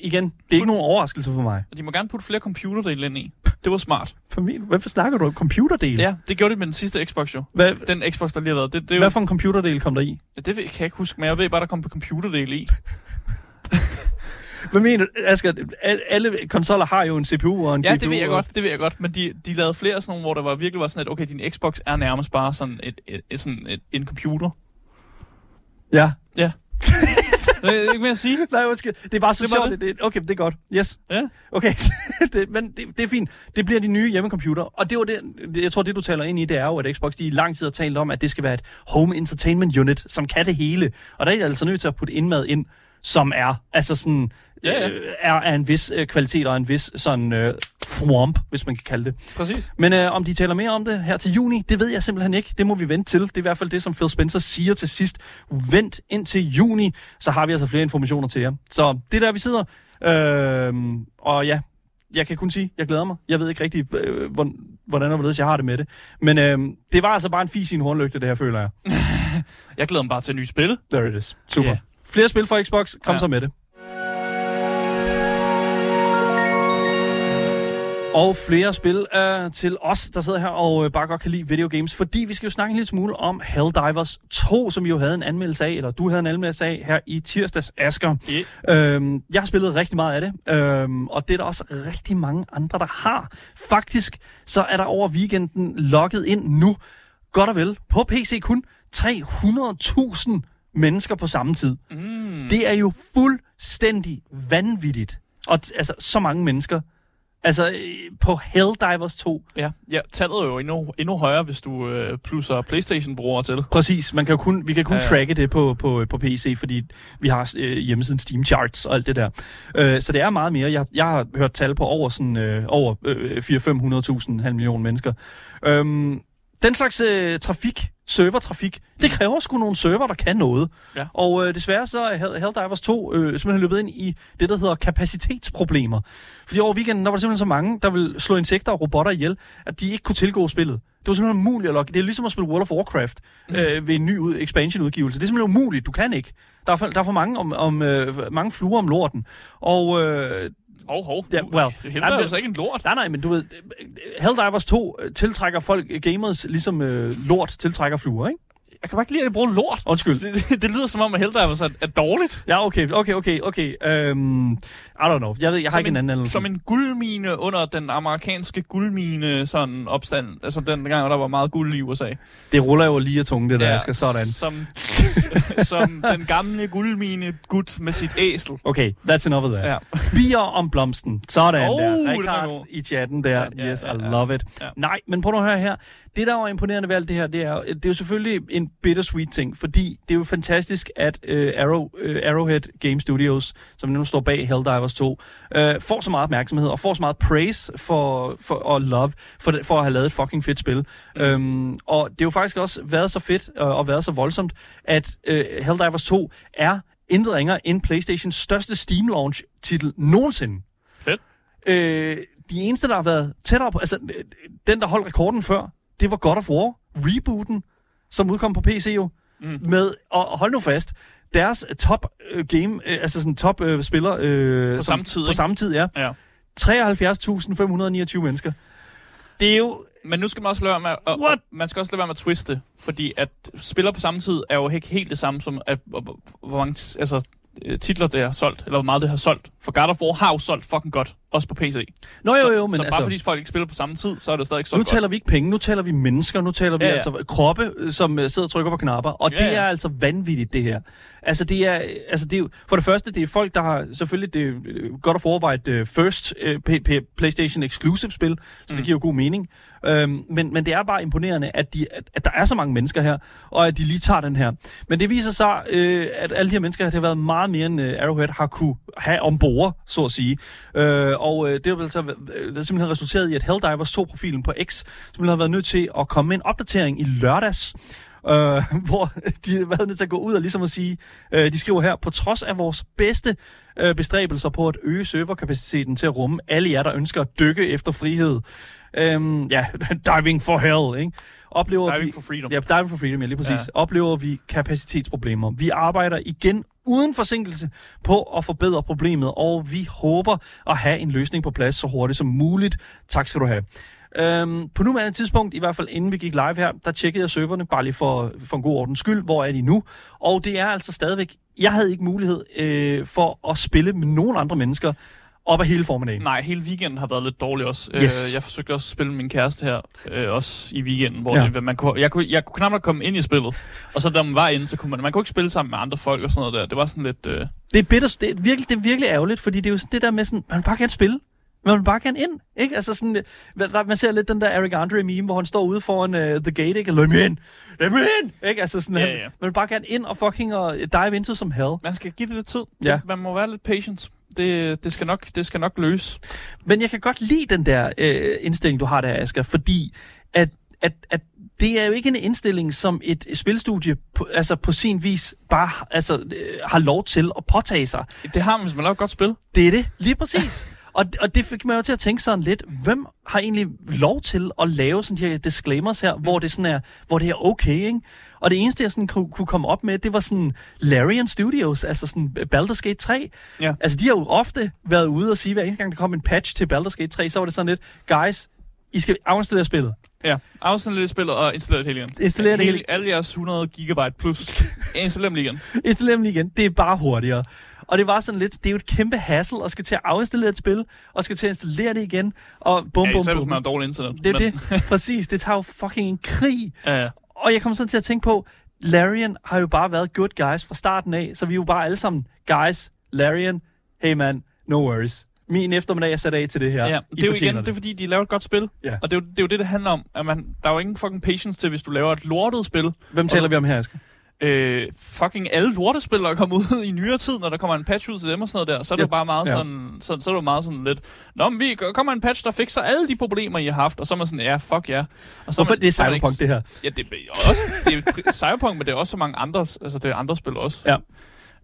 igen, det er ikke nogen overraskelse for mig. Og de må gerne putte flere computerdele ind i. Det var smart. For min, hvorfor snakker du om computerdel? Ja, det gjorde de med den sidste Xbox jo. Hvad, Den Xbox, der lige har været. Det, det, er hvad for en computerdel kom der i? ja, det kan jeg ikke huske, men jeg ved bare, der kom på computerdele i. [LAUGHS] Hvad mener du, Asger? al- Alle konsoller har jo en CPU og en Ja, GPU. det ved jeg godt, det ved jeg godt, men de, de lavede flere sådan nogle, hvor der var virkelig var sådan, at okay, din Xbox er nærmest bare sådan, et, et, et, sådan et, en computer. Ja. Ja. [LAUGHS] Det er ikke mere at sige. [LAUGHS] Nej, undskyld. Det er bare så Det sjovt. det. Det. Okay, det er godt. Yes. Ja. Okay, [LAUGHS] det, men det, det er fint. Det bliver de nye hjemmecomputer. Og det var det, det, jeg tror, det du taler ind i, det er jo, at Xbox de i lang tid har talt om, at det skal være et home entertainment unit, som kan det hele. Og der er de altså nødt til at putte indmad ind, som er, altså sådan, Ja, ja. Øh, er af en vis øh, kvalitet og en vis sådan øh, thwomp, hvis man kan kalde det. Præcis. Men øh, om de taler mere om det her til juni, det ved jeg simpelthen ikke. Det må vi vente til. Det er i hvert fald det, som Phil Spencer siger til sidst. Vent indtil juni, så har vi altså flere informationer til jer. Så det er der, vi sidder. Øh, og ja, jeg kan kun sige, jeg glæder mig. Jeg ved ikke rigtig, øh, hvordan og hvorledes jeg har det med det. Men øh, det var altså bare en fis i en hornlygte, det her, føler jeg. [LAUGHS] Jeg glæder mig bare til nye spil. There it is. Super. Ja. Flere spil fra Xbox, kom Ja. så med det. Og flere spil øh, til os, der sidder her og øh, bare godt kan lide videogames, fordi vi skal jo snakke en lille smule om Helldivers 2, som vi jo havde en anmeldelse af, eller du havde en anmeldelse af her i tirsdags, Asger. Yeah. Øhm, jeg har spillet rigtig meget af det, øhm, og det er der også rigtig mange andre, der har. Faktisk så er der over weekenden logget ind nu, godt og vel, på PC kun 300.000 mennesker på samme tid. Mm. Det er jo fuldstændig vanvittigt. Og t- altså, så mange mennesker. Altså, øh, på Helldivers 2. Ja, ja, tallet er jo endnu, endnu højere, hvis du øh, plusser Playstation-brugere til. Præcis, man kan jo kun, vi kan kun Ja, ja, tracke det på, på, på PC, fordi vi har øh, hjemmesiden Steam Charts og alt det der. Øh, så det er meget mere. Jeg, jeg har hørt tal på over, sådan, øh, over øh, 400-500.000, en halv million mennesker. Øhm, den slags øh, trafik, servertrafik, det kræver sgu nogle server, der kan noget. Ja. Og øh, desværre så er Hell- Helldivers 2 øh, simpelthen løbet ind i det, der hedder kapacitetsproblemer. Fordi over weekenden, der var simpelthen så mange, der ville slå insekter og robotter ihjel, at de ikke kunne tilgå spillet. Det var simpelthen umuligt at logge. Det er ligesom at spille World of Warcraft øh, ved en ny ud- expansion-udgivelse. Det er simpelthen umuligt. Du kan ikke. Der er for, der er for mange, om, om, øh, mange fluer om lorten. Og øh, Hov, hov. Ja, well, Det hænder jamen, altså ikke en lort. Nej, nej, men du ved, Helldivers 2 øh, tiltrækker folk, øh, gamers, ligesom øh, lort tiltrækker fluer, ikke? Jeg kan bare ikke lide, at jeg bruger lort. Undskyld. Det, det, lyder som om, at Helldivers er, er dårligt. Ja, okay, okay, okay, okay. Um, I don't know. Jeg ved, jeg har Som ikke en, anden en, anelse. som en guldmine under den amerikanske guldmine sådan opstand. Altså den gang, der var meget guld i USA. Det ruller jo lige af tungen, det der, jeg skal sådan. Som, [LAUGHS] som den gamle guldmine gut med sit æsel. Okay, that's enough of that. Ja. Bier om blomsten. Sådan Oh, der. er Richard i chatten der. Ja, ja, yes, I ja, ja. love it. Ja. Nej, men prøv nu at høre her. Det, der var imponerende ved alt det her, det er, det er jo selvfølgelig en bittersweet ting, fordi det er jo fantastisk, at uh, Arrow, uh, Arrowhead Game Studios, som nu står bag Helldivers 2, uh, får så meget opmærksomhed og får så meget praise for, for, og love for, for at have lavet et fucking fedt spil. Mm. Um, og det har jo faktisk også været så fedt uh, og været så voldsomt, at uh, Helldivers 2 er intet ringer end PlayStations største Steam launch-titel nogensinde. Fedt. Øh, de eneste, der har været tættere på... Altså, øh, den, der holdt rekorden før, det var God of War, rebooten, som udkom på PC jo. Mm. Med, og hold nu fast, deres top øh, game, øh, altså sådan top øh, spiller... Øh, På som- samme tid, På ikke? samme tid, ja. Ja. 73.529 mennesker. Det er jo... Men nu skal man også lade være med at, What? man skal også lade være med at twiste, fordi at spiller på samme tid er jo ikke helt det samme som, at, hvor, mange altså, øh, titler det har solgt, eller hvor meget det har solgt. For God of War har jo solgt fucking godt, også på PC. Nå jo, jo, så, men så altså... bare fordi folk ikke spiller på samme tid, så er det stadig ikke Nu solgt godt. taler vi ikke penge, nu taler vi mennesker, nu taler vi Ja, altså kroppe, øh, som øh, sidder og trykker på knapper. Og Ja, det ja. er altså vanvittigt, det her. Altså, det er, altså det er, for det første, det er folk, der har, selvfølgelig, det er godt at forarbejde øh, first øh, P- P- PlayStation exclusive spil, så Mm. det giver jo god mening. Øhm, men, men det er bare imponerende, at, de, at, at der er så mange mennesker her, og at de lige tager den her. Men det viser sig, øh, at alle de her mennesker, det har været meget mere end øh, Arrowhead har kunne have ombord, så at sige. Øh, og øh, det har altså, øh, simpelthen resulteret i, at Helldivers så profilen på X, som har været nødt til at komme med en opdatering i lørdags, øh, [LAUGHS] hvor de har været nødt til at gå ud og ligesom at sige, øh, de skriver her, på trods af vores bedste øh, bestræbelser på at øge serverkapaciteten til at rumme alle jer, der ønsker at dykke efter frihed, øhm, ja, [LAUGHS] diving for hell, ikke? Oplever Diving vi, for freedom. Ja, diving for freedom, ja, lige præcis. Ja. Oplever vi kapacitetsproblemer. Vi arbejder igen uden forsinkelse på at forbedre problemet, og vi håber at have en løsning på plads så hurtigt som muligt. Tak skal du have. Øhm, på nuværende tidspunkt, i hvert fald inden vi gik live her, der tjekkede jeg serverne, bare lige for, for en god ordens skyld, hvor er de nu? Og det er altså stadigvæk, jeg havde ikke mulighed øh, for at spille med nogen andre mennesker op ad hele formiddagen. Nej, hele weekenden har været lidt dårlig også. Yes. Øh, jeg forsøgte også at spille med min kæreste her, øh, også i weekenden, hvor Ja. det, man kunne, jeg, kunne, jeg kunne knap nok komme ind i spillet. Og så da man var inde, så kunne man, man kunne ikke spille sammen med andre folk og sådan noget der. Det var sådan lidt... Øh, Det er, bitter, det, er virkelig, det er virkelig ærgerligt, fordi det er jo sådan det der med sådan, man vil bare gerne spille. Man vil bare gerne ind, ikke? Altså sådan, øh, man ser lidt den der Eric Andre meme, hvor han står ude foran uh, The Gate, ikke? Let me in! Let me in! Ikke? Altså sådan, Ja, ja. man vil bare gerne ind og fucking og dive into som hell. man skal give det lidt tid. Ja. Man må være lidt patient. Det, det, skal nok, det skal nok løse. Men jeg kan godt lide den der øh, indstilling, du har der, Asger, fordi at, at, at det er jo ikke en indstilling, som et spilstudie på, altså på sin vis bare altså, øh, har lov til at påtage sig. Det har man, hvis man laver et godt spil. Det er det, lige præcis. [LAUGHS] Og, og det fik mig jo til at tænke sådan lidt, hvem har egentlig lov til at lave sådan de her disclaimers her, hvor det, sådan er, hvor det er okay, ikke? Og det eneste, jeg sådan kunne, kunne komme op med, det var sådan Larian Studios, altså sådan Baldur's Gate 3. Ja. Altså, de har jo ofte været ude og sige, hver eneste gang, der kom en patch til Baldur's Gate 3, så var det sådan lidt, guys, I skal afstille spillet. Ja, lidt spillet og installere det hele igen. Installere det hele. Alle jeres 100 gigabyte plus. [LAUGHS] Installere dem lige igen. Installere dem lige igen. Det er bare hurtigere. Og det var sådan lidt, det er jo et kæmpe hassle at skal til at afinstallere et spil, og skal til at installere det igen, og bum, Ja, bum, bum. man har dårligt internet. Det er Men- det. Præcis. Det tager jo fucking en krig. Ja, ja. Og jeg kom sådan til at tænke på, Larian har jo bare været good guys fra starten af, så vi er jo bare alle sammen, guys, Larian, hey man, no worries. Min eftermiddag er sat af til det her. Ja, I det er jo igen, det er fordi, de laver et godt spil. Ja. Og det er, jo, det er jo det, det handler om. At man, der er jo ingen fucking patience til, hvis du laver et lortet spil. Hvem taler vi om her, Asger? Øh, fucking alle lortespil, der er kommet ud i nyere tid, når der kommer en patch ud til dem og sådan noget der, så er det Ja. bare meget Ja. sådan, så, så er det meget sådan lidt, Nå, men vi kommer en patch, der fikser alle de problemer, I har haft, og så er man sådan, ja, fuck ja. Og så Hvorfor? man, Det er Cyberpunk, ikke- det her. Ja, det er også det er Cyberpunk, men det er også så mange andre, altså det er andre spil også. Ja.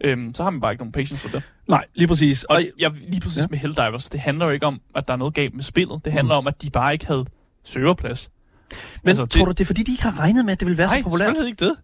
Øhm, så har man bare ikke nogen patience for det. Nej, lige præcis. Og Og, jeg, lige præcis Ja. med Helldivers, det handler jo ikke om, at der er noget galt med spillet. Det handler mm. om, at de bare ikke havde serverplads. men altså, tror det- du, det er fordi, de ikke har regnet med, at det ville være Nej, så populært? selvfølgelig ikke det.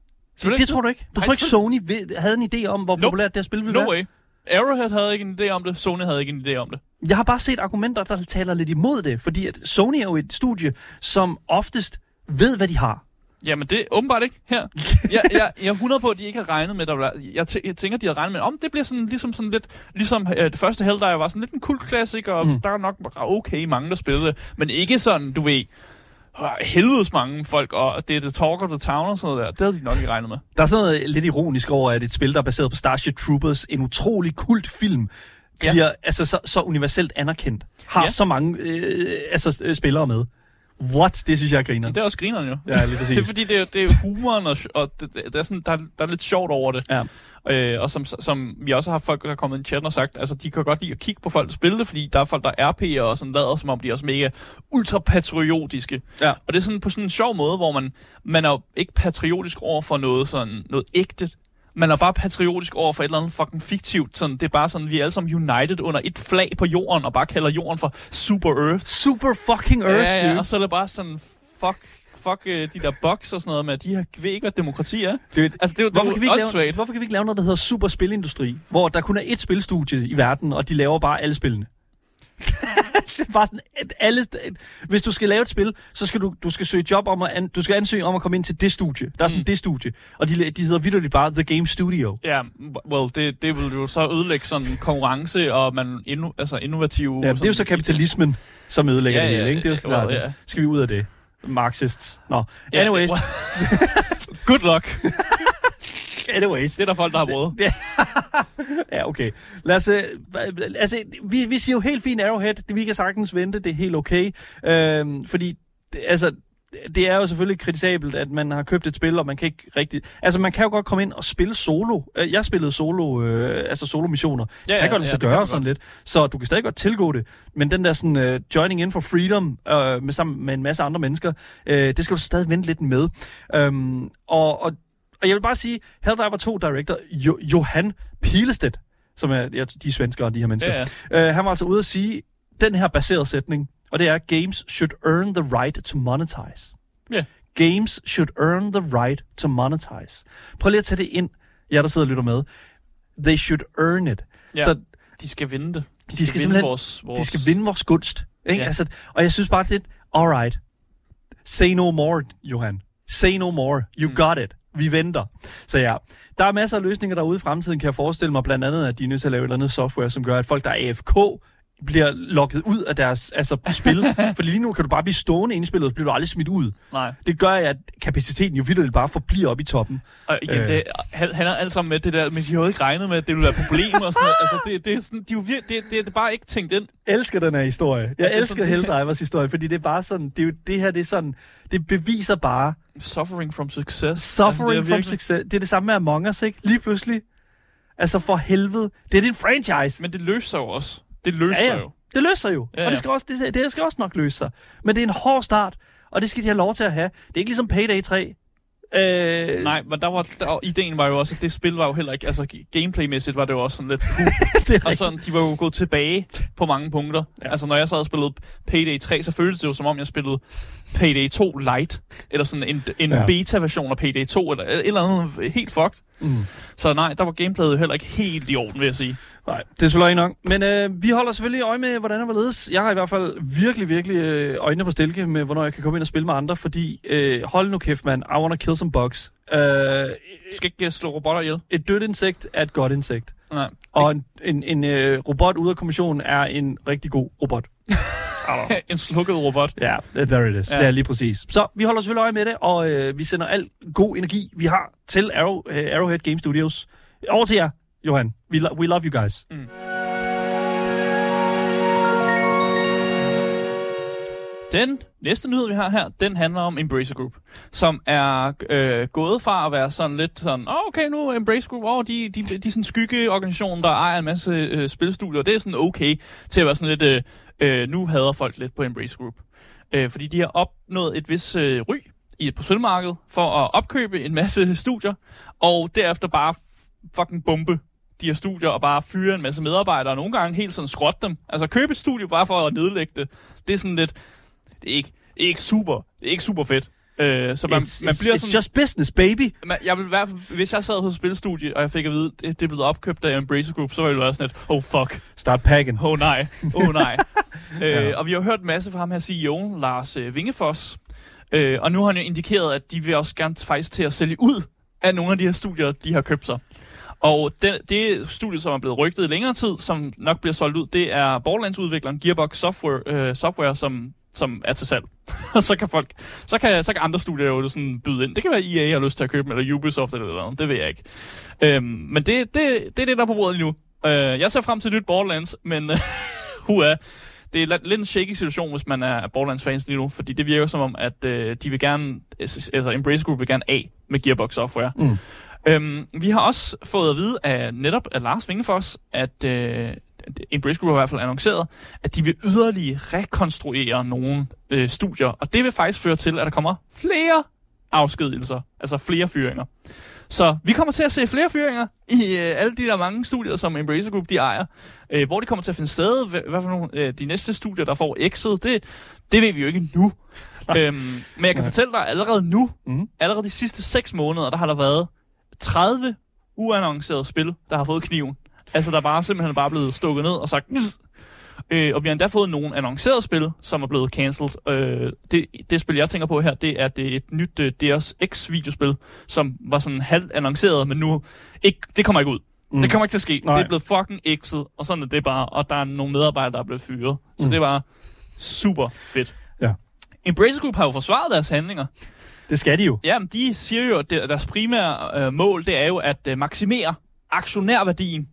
Det, det tror du ikke? Du tror ikke, Sony ved, havde en idé om, hvor Nope. populært det her spil ville No være? way. Arrowhead havde ikke en idé om det, Sony havde ikke en idé om det. Jeg har bare set argumenter, der taler lidt imod det, fordi at Sony er jo et studie, som oftest ved, hvad de har. Jamen, det er åbenbart ikke her. [LAUGHS] Jeg, jeg, jeg er 100 på, at de ikke har regnet med, der jeg, tæ- jeg tænker, de har regnet med, om det bliver sådan, ligesom sådan lidt, ligesom øh, det første Helldiver var sådan lidt en kult klassiker, og Mm. der er nok okay mange, der spiller det, men ikke sådan, du ved, helvedes mange folk, og det er The Talk of the Town og sådan noget der. Det havde de nok ikke regnet med. Der er sådan noget lidt ironisk over, at et spil, der er baseret på Starship Troopers, en utrolig kult film, Ja. bliver altså, så, så universelt anerkendt. Har Ja. så mange øh, altså, øh, spillere med. What? Det synes jeg er griner. Men det er også grineren jo. Ja, lige [LAUGHS] præcis. Det er fordi, det er, det er humoren, og, og det, det er sådan, der, er- der er lidt sjovt over det. Ja. Øh, og som, som vi også har haft folk, der er kommet i chatten og sagt, altså de kan godt lide at kigge på folk, der spiller det, fordi der er folk, der er RP'er og sådan lader, som om de er også mega ultrapatriotiske. Ja. Og det er sådan på sådan en sjov måde, hvor man, man er jo ikke patriotisk over for noget sådan noget ægte. Man er bare patriotisk over for et eller andet fucking fiktivt. Sådan, det er bare sådan, vi er alle sammen united under et flag på jorden, og bare kalder jorden for Super Earth. Super fucking Earth, ja, ja, dude. og så er det bare sådan, fuck, fuck øh, de der box og sådan noget med, at de her, ved ikke, hvad demokrati er. Dude, Altså, det er jo, Hvorfor kan, vi ikke lave, hvorfor kan vi ikke lave noget, der hedder Super Spilindustri? Hvor der kun er ét spilstudie i verden, og de laver bare alle spillene. [LAUGHS] det er bare sådan, at alle, hvis du skal lave et spil, så skal du, du skal søge job om at, an, du skal ansøge om at komme ind til det studie. Der er sådan Mm. det studie. Og de, de hedder vidderligt bare The Game Studio. Ja, well, det, det vil jo så ødelægge sådan konkurrence og man inno, altså innovative... Ja, det er jo så kapitalismen, som ødelægger Ja, det ja, hele, ikke? Det er jo ja, klart. well, ja. Skal vi ud af det? Marxists. Nå, Ja, anyways. [LAUGHS] Good luck. [LAUGHS] [LAUGHS] anyways. Det er der folk, der har prøvet. [LAUGHS] Ja, okay. Lad os, øh, altså, vi, vi siger jo helt fint Arrowhead. Det, vi kan sagtens vente. Det er helt okay. Øhm, fordi, altså, det er jo selvfølgelig kritisabelt, at man har købt et spil, og man kan ikke rigtig... Altså, man kan jo godt komme ind og spille solo. Øh, Jeg spillede solo, øh, altså solo-missioner. Ja, Ja, kan godt lade ja, sig gøre sådan godt. lidt. Så du kan stadig godt tilgå det. Men den der sådan uh, joining in for freedom uh, med, sammen med en masse andre mennesker, uh, det skal du stadig vente lidt med. Um, og, og, og jeg vil bare sige, Helldiver 2 director jo, Johan Pilestedt, som er, ja, de er svenskere, de her mennesker, Ja, ja. Uh, han var altså ude at sige den her baserede sætning, og det er, games should earn the right to monetize. Ja. Games should earn the right to monetize. Prøv lige at tage det ind, jer der sidder og lytter med. They should earn it. Ja. Så De skal vinde det. De, skal vinde simpelthen- vores, vores... de skal vinde vores gunst. Ikke? Ja. Altså, og jeg synes bare lidt, alright, say no more, Johan. Say no more. You mm. got it. Vi venter. Så ja, der er masser af løsninger derude i fremtiden, kan jeg forestille mig. Blandt andet, at de er nødt til at lave et eller andet software, som gør, at folk, der er AFK, bliver lukket ud af deres altså, spil. [LAUGHS] Fordi lige nu kan du bare blive stående inde i spillet, og så bliver du aldrig smidt ud. Nej. Det gør, at kapaciteten jo vildt bare forbliver oppe i toppen. Og igen, øh. Det han- handler alt sammen med det der, men de har jo ikke regnet med, at det ville være et problem og sådan noget. Altså, det, det, er sådan, de er jo vir- det, det, det er bare ikke tænkt ind. elsker den her historie. Jeg er elsker Helldivers historie, fordi det er bare sådan, det, er jo, det her, det er sådan, det beviser bare, Suffering from success. Suffering altså, from success. Det er det samme med Among Us, ikke? Lige pludselig. Altså for helvede. Det er din franchise. Men det løser jo også. Det løser Ja, ja. jo. Det løser jo. Ja, Ja. Og det skal, også, det, det skal også nok løse sig. Men det er en hård start, og det skal de have lov til at have. Det er ikke ligesom Payday 3. Øh, Nej, men der var, der, ideen var jo også, at det spil var jo heller ikke, altså gameplaymæssigt var det jo også sådan lidt [LAUGHS] det er Og sådan, de var jo gået tilbage på mange punkter. Ja. Altså, når jeg sad og spillede Payday 3, så føltes det jo, som om jeg spillede Payday 2 Lite. Eller sådan en, en. Ja. beta-version af Payday 2, eller et eller andet helt fucked. Mm. Så nej, der var gameplayet heller ikke helt i orden, vil jeg sige. Nej, det er selvfølgelig nok. Men øh, vi holder selvfølgelig øje med, hvordan det var ledes. Jeg har i hvert fald virkelig, virkelig øh, øjnene på stilke med, hvornår jeg kan komme ind og spille med andre. Fordi, øh, hold nu kæft, mand. I wanna kill some bugs. Øh, Du skal ikke øh, slå robotter ihjel. et dødt insekt er et godt insekt. Nej. Og en, en, en øh, robot ude af kommissionen er en rigtig god robot. [LAUGHS] [LAUGHS] en slukket robot. Ja, there it is. Ja. Ja. Lige præcis. Så vi holder selvfølgelig øje med det, og øh, vi sender al god energi, vi har til Arrow, øh, Arrowhead Game Studios. Over til jer, Johan. We, lo- we love you guys. Den næste nyhed, vi har her, den handler om Embracer Group, som er øh, gået fra at være sådan lidt sådan, oh, okay, nu er Embracer Group, oh, de, de, de er sådan en skyggeorganisation, der ejer en masse øh, spilstudier, det er sådan okay, til at være sådan lidt, øh, øh, nu hader folk lidt på Embrace Group. Øh, fordi de har opnået et vis øh, ry i på spilmarkedet for at opkøbe en masse [LAUGHS] studier, og derefter bare f- fucking bombe de her studier og bare fyre en masse medarbejdere, og nogle gange helt sådan skrotte dem. Altså købe et studie bare for at nedlægge det. Det er sådan lidt, det er ikke, det er ikke super, det er ikke super fedt. Øh, så man, it's, man it's, bliver it's sådan, just business, baby. man, jeg vil i hvert fald, hvis jeg sad hos et spilstudie, og jeg fik at vide, det, det er blevet opkøbt af Embracer Group, så ville jeg være sådan lidt, oh fuck, Start packing. oh nej, oh nej. [LAUGHS] øh, Ja. og vi har hørt en masse fra ham her CEO'en, Lars øh, Vingefoss, øh, og nu har han jo indikeret, at de vil også gerne faktisk til at sælge ud af nogle af de her studier, de har købt sig. Og det, det studie, som er blevet rygtet i længere tid, som nok bliver solgt ud, det er Borderlands-udvikleren Gearbox Software, øh, software som, som er til salg. [LAUGHS] Og så kan folk, så kan, så kan andre studier jo sådan byde ind. Det kan være EA har lyst til at købe dem, eller Ubisoft eller noget, det ved jeg ikke. Øhm, men det, det, det er det, der er på bordet lige nu. Øh, jeg ser frem til nyt Borderlands, men [LAUGHS] hua, det er lidt- lidt en shaky situation, hvis man er Borderlands-fans lige nu, fordi det virker som om, at øh, de vil gerne, altså Embrace Group vil gerne af med Gearbox Software. Mm. Øhm, vi har også fået at vide af netop af Lars Vingefoss, at øh, Embrace Group har i hvert fald annonceret, at de vil yderligere rekonstruere nogle øh, studier, og det vil faktisk føre til, at der kommer flere afskedigelser, altså flere fyringer. Så vi kommer til at se flere fyringer i øh, alle de der mange studier, som Embracer Group de ejer. Øh, hvor de kommer til at finde sted, hvad, hvad for nogle øh, de næste studier, der får exit, det, det ved vi jo ikke nu. [LAUGHS] øhm, men jeg kan fortælle dig, allerede nu, Mhm. allerede de sidste 6 måneder, der har der været 30 uannoncerede spil, der har fået kniven. Altså, der er bare simpelthen bare blevet stukket ned og sagt... Øh, og vi har endda fået nogle annoncerede spil, som er blevet cancelled. Øh, det, det spil, jeg tænker på her, det er det et nyt øh, Deus Ex-videospil, som var sådan halvt annonceret, men nu ikke, det kommer ikke ud. Mm. Det kommer ikke til at ske. Nej. Det er blevet fucking exet, og sådan er det bare. Og der er nogle medarbejdere, der er blevet fyret. Så Mm. det var super fedt. Ja. Embracer Group har jo forsvaret deres handlinger. Det skal de jo. Jamen, de siger jo, at deres primære øh, mål, det er jo at øh, maksimere aktionærværdien.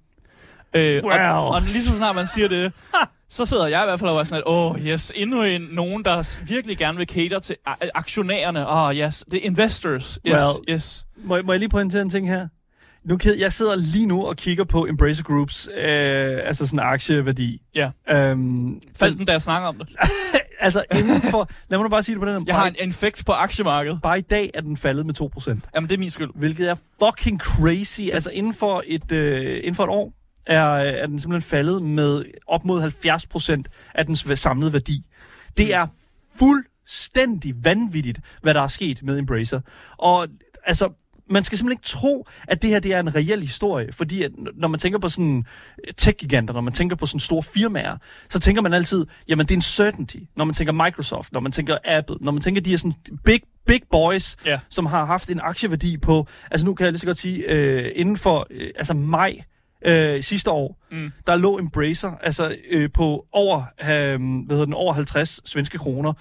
Øh, Well. og, og lige så snart man siger det, [LAUGHS] så sidder jeg i hvert fald og var sådan, at åh, oh, yes, endnu en, nogen, der virkelig gerne vil cater til aktionærerne. Åh, oh, yes, the investors. Yes, Well. yes. Må, jeg- må jeg lige pointere en ting her? Nu, jeg sidder lige nu og kigger på Embracer Groups, øh, altså sådan aktieværdi. Ja. Øhm, Faldt den, da jeg snakker om det. [LAUGHS] altså inden for, [LAUGHS] lad mig nu bare sige det på den her. Jeg har en infekt på aktiemarkedet. bare i dag er den faldet med 2%. Jamen, det er min skyld. Hvilket er fucking crazy. Altså inden for et, øh, inden for et år er, er den simpelthen faldet med op mod 70% af dens samlede værdi. Det er fuldstændig vanvittigt, hvad der er sket med Embracer. Og altså, man skal simpelthen ikke tro, at det her det er en reel historie, fordi at, når man tænker på sådan tech-giganter, når man tænker på sådan store firmaer, så tænker man altid, jamen det er en certainty. Når man tænker Microsoft, når man tænker Apple, når man tænker de her sådan big, big boys, Ja. som har haft en aktieværdi på, altså nu kan jeg lige så godt sige, øh, inden for øh, altså maj øh, sidste år, Mm. der lå Embracer altså øh, på over, øh, hvad hedder den, over 50 svenske kroner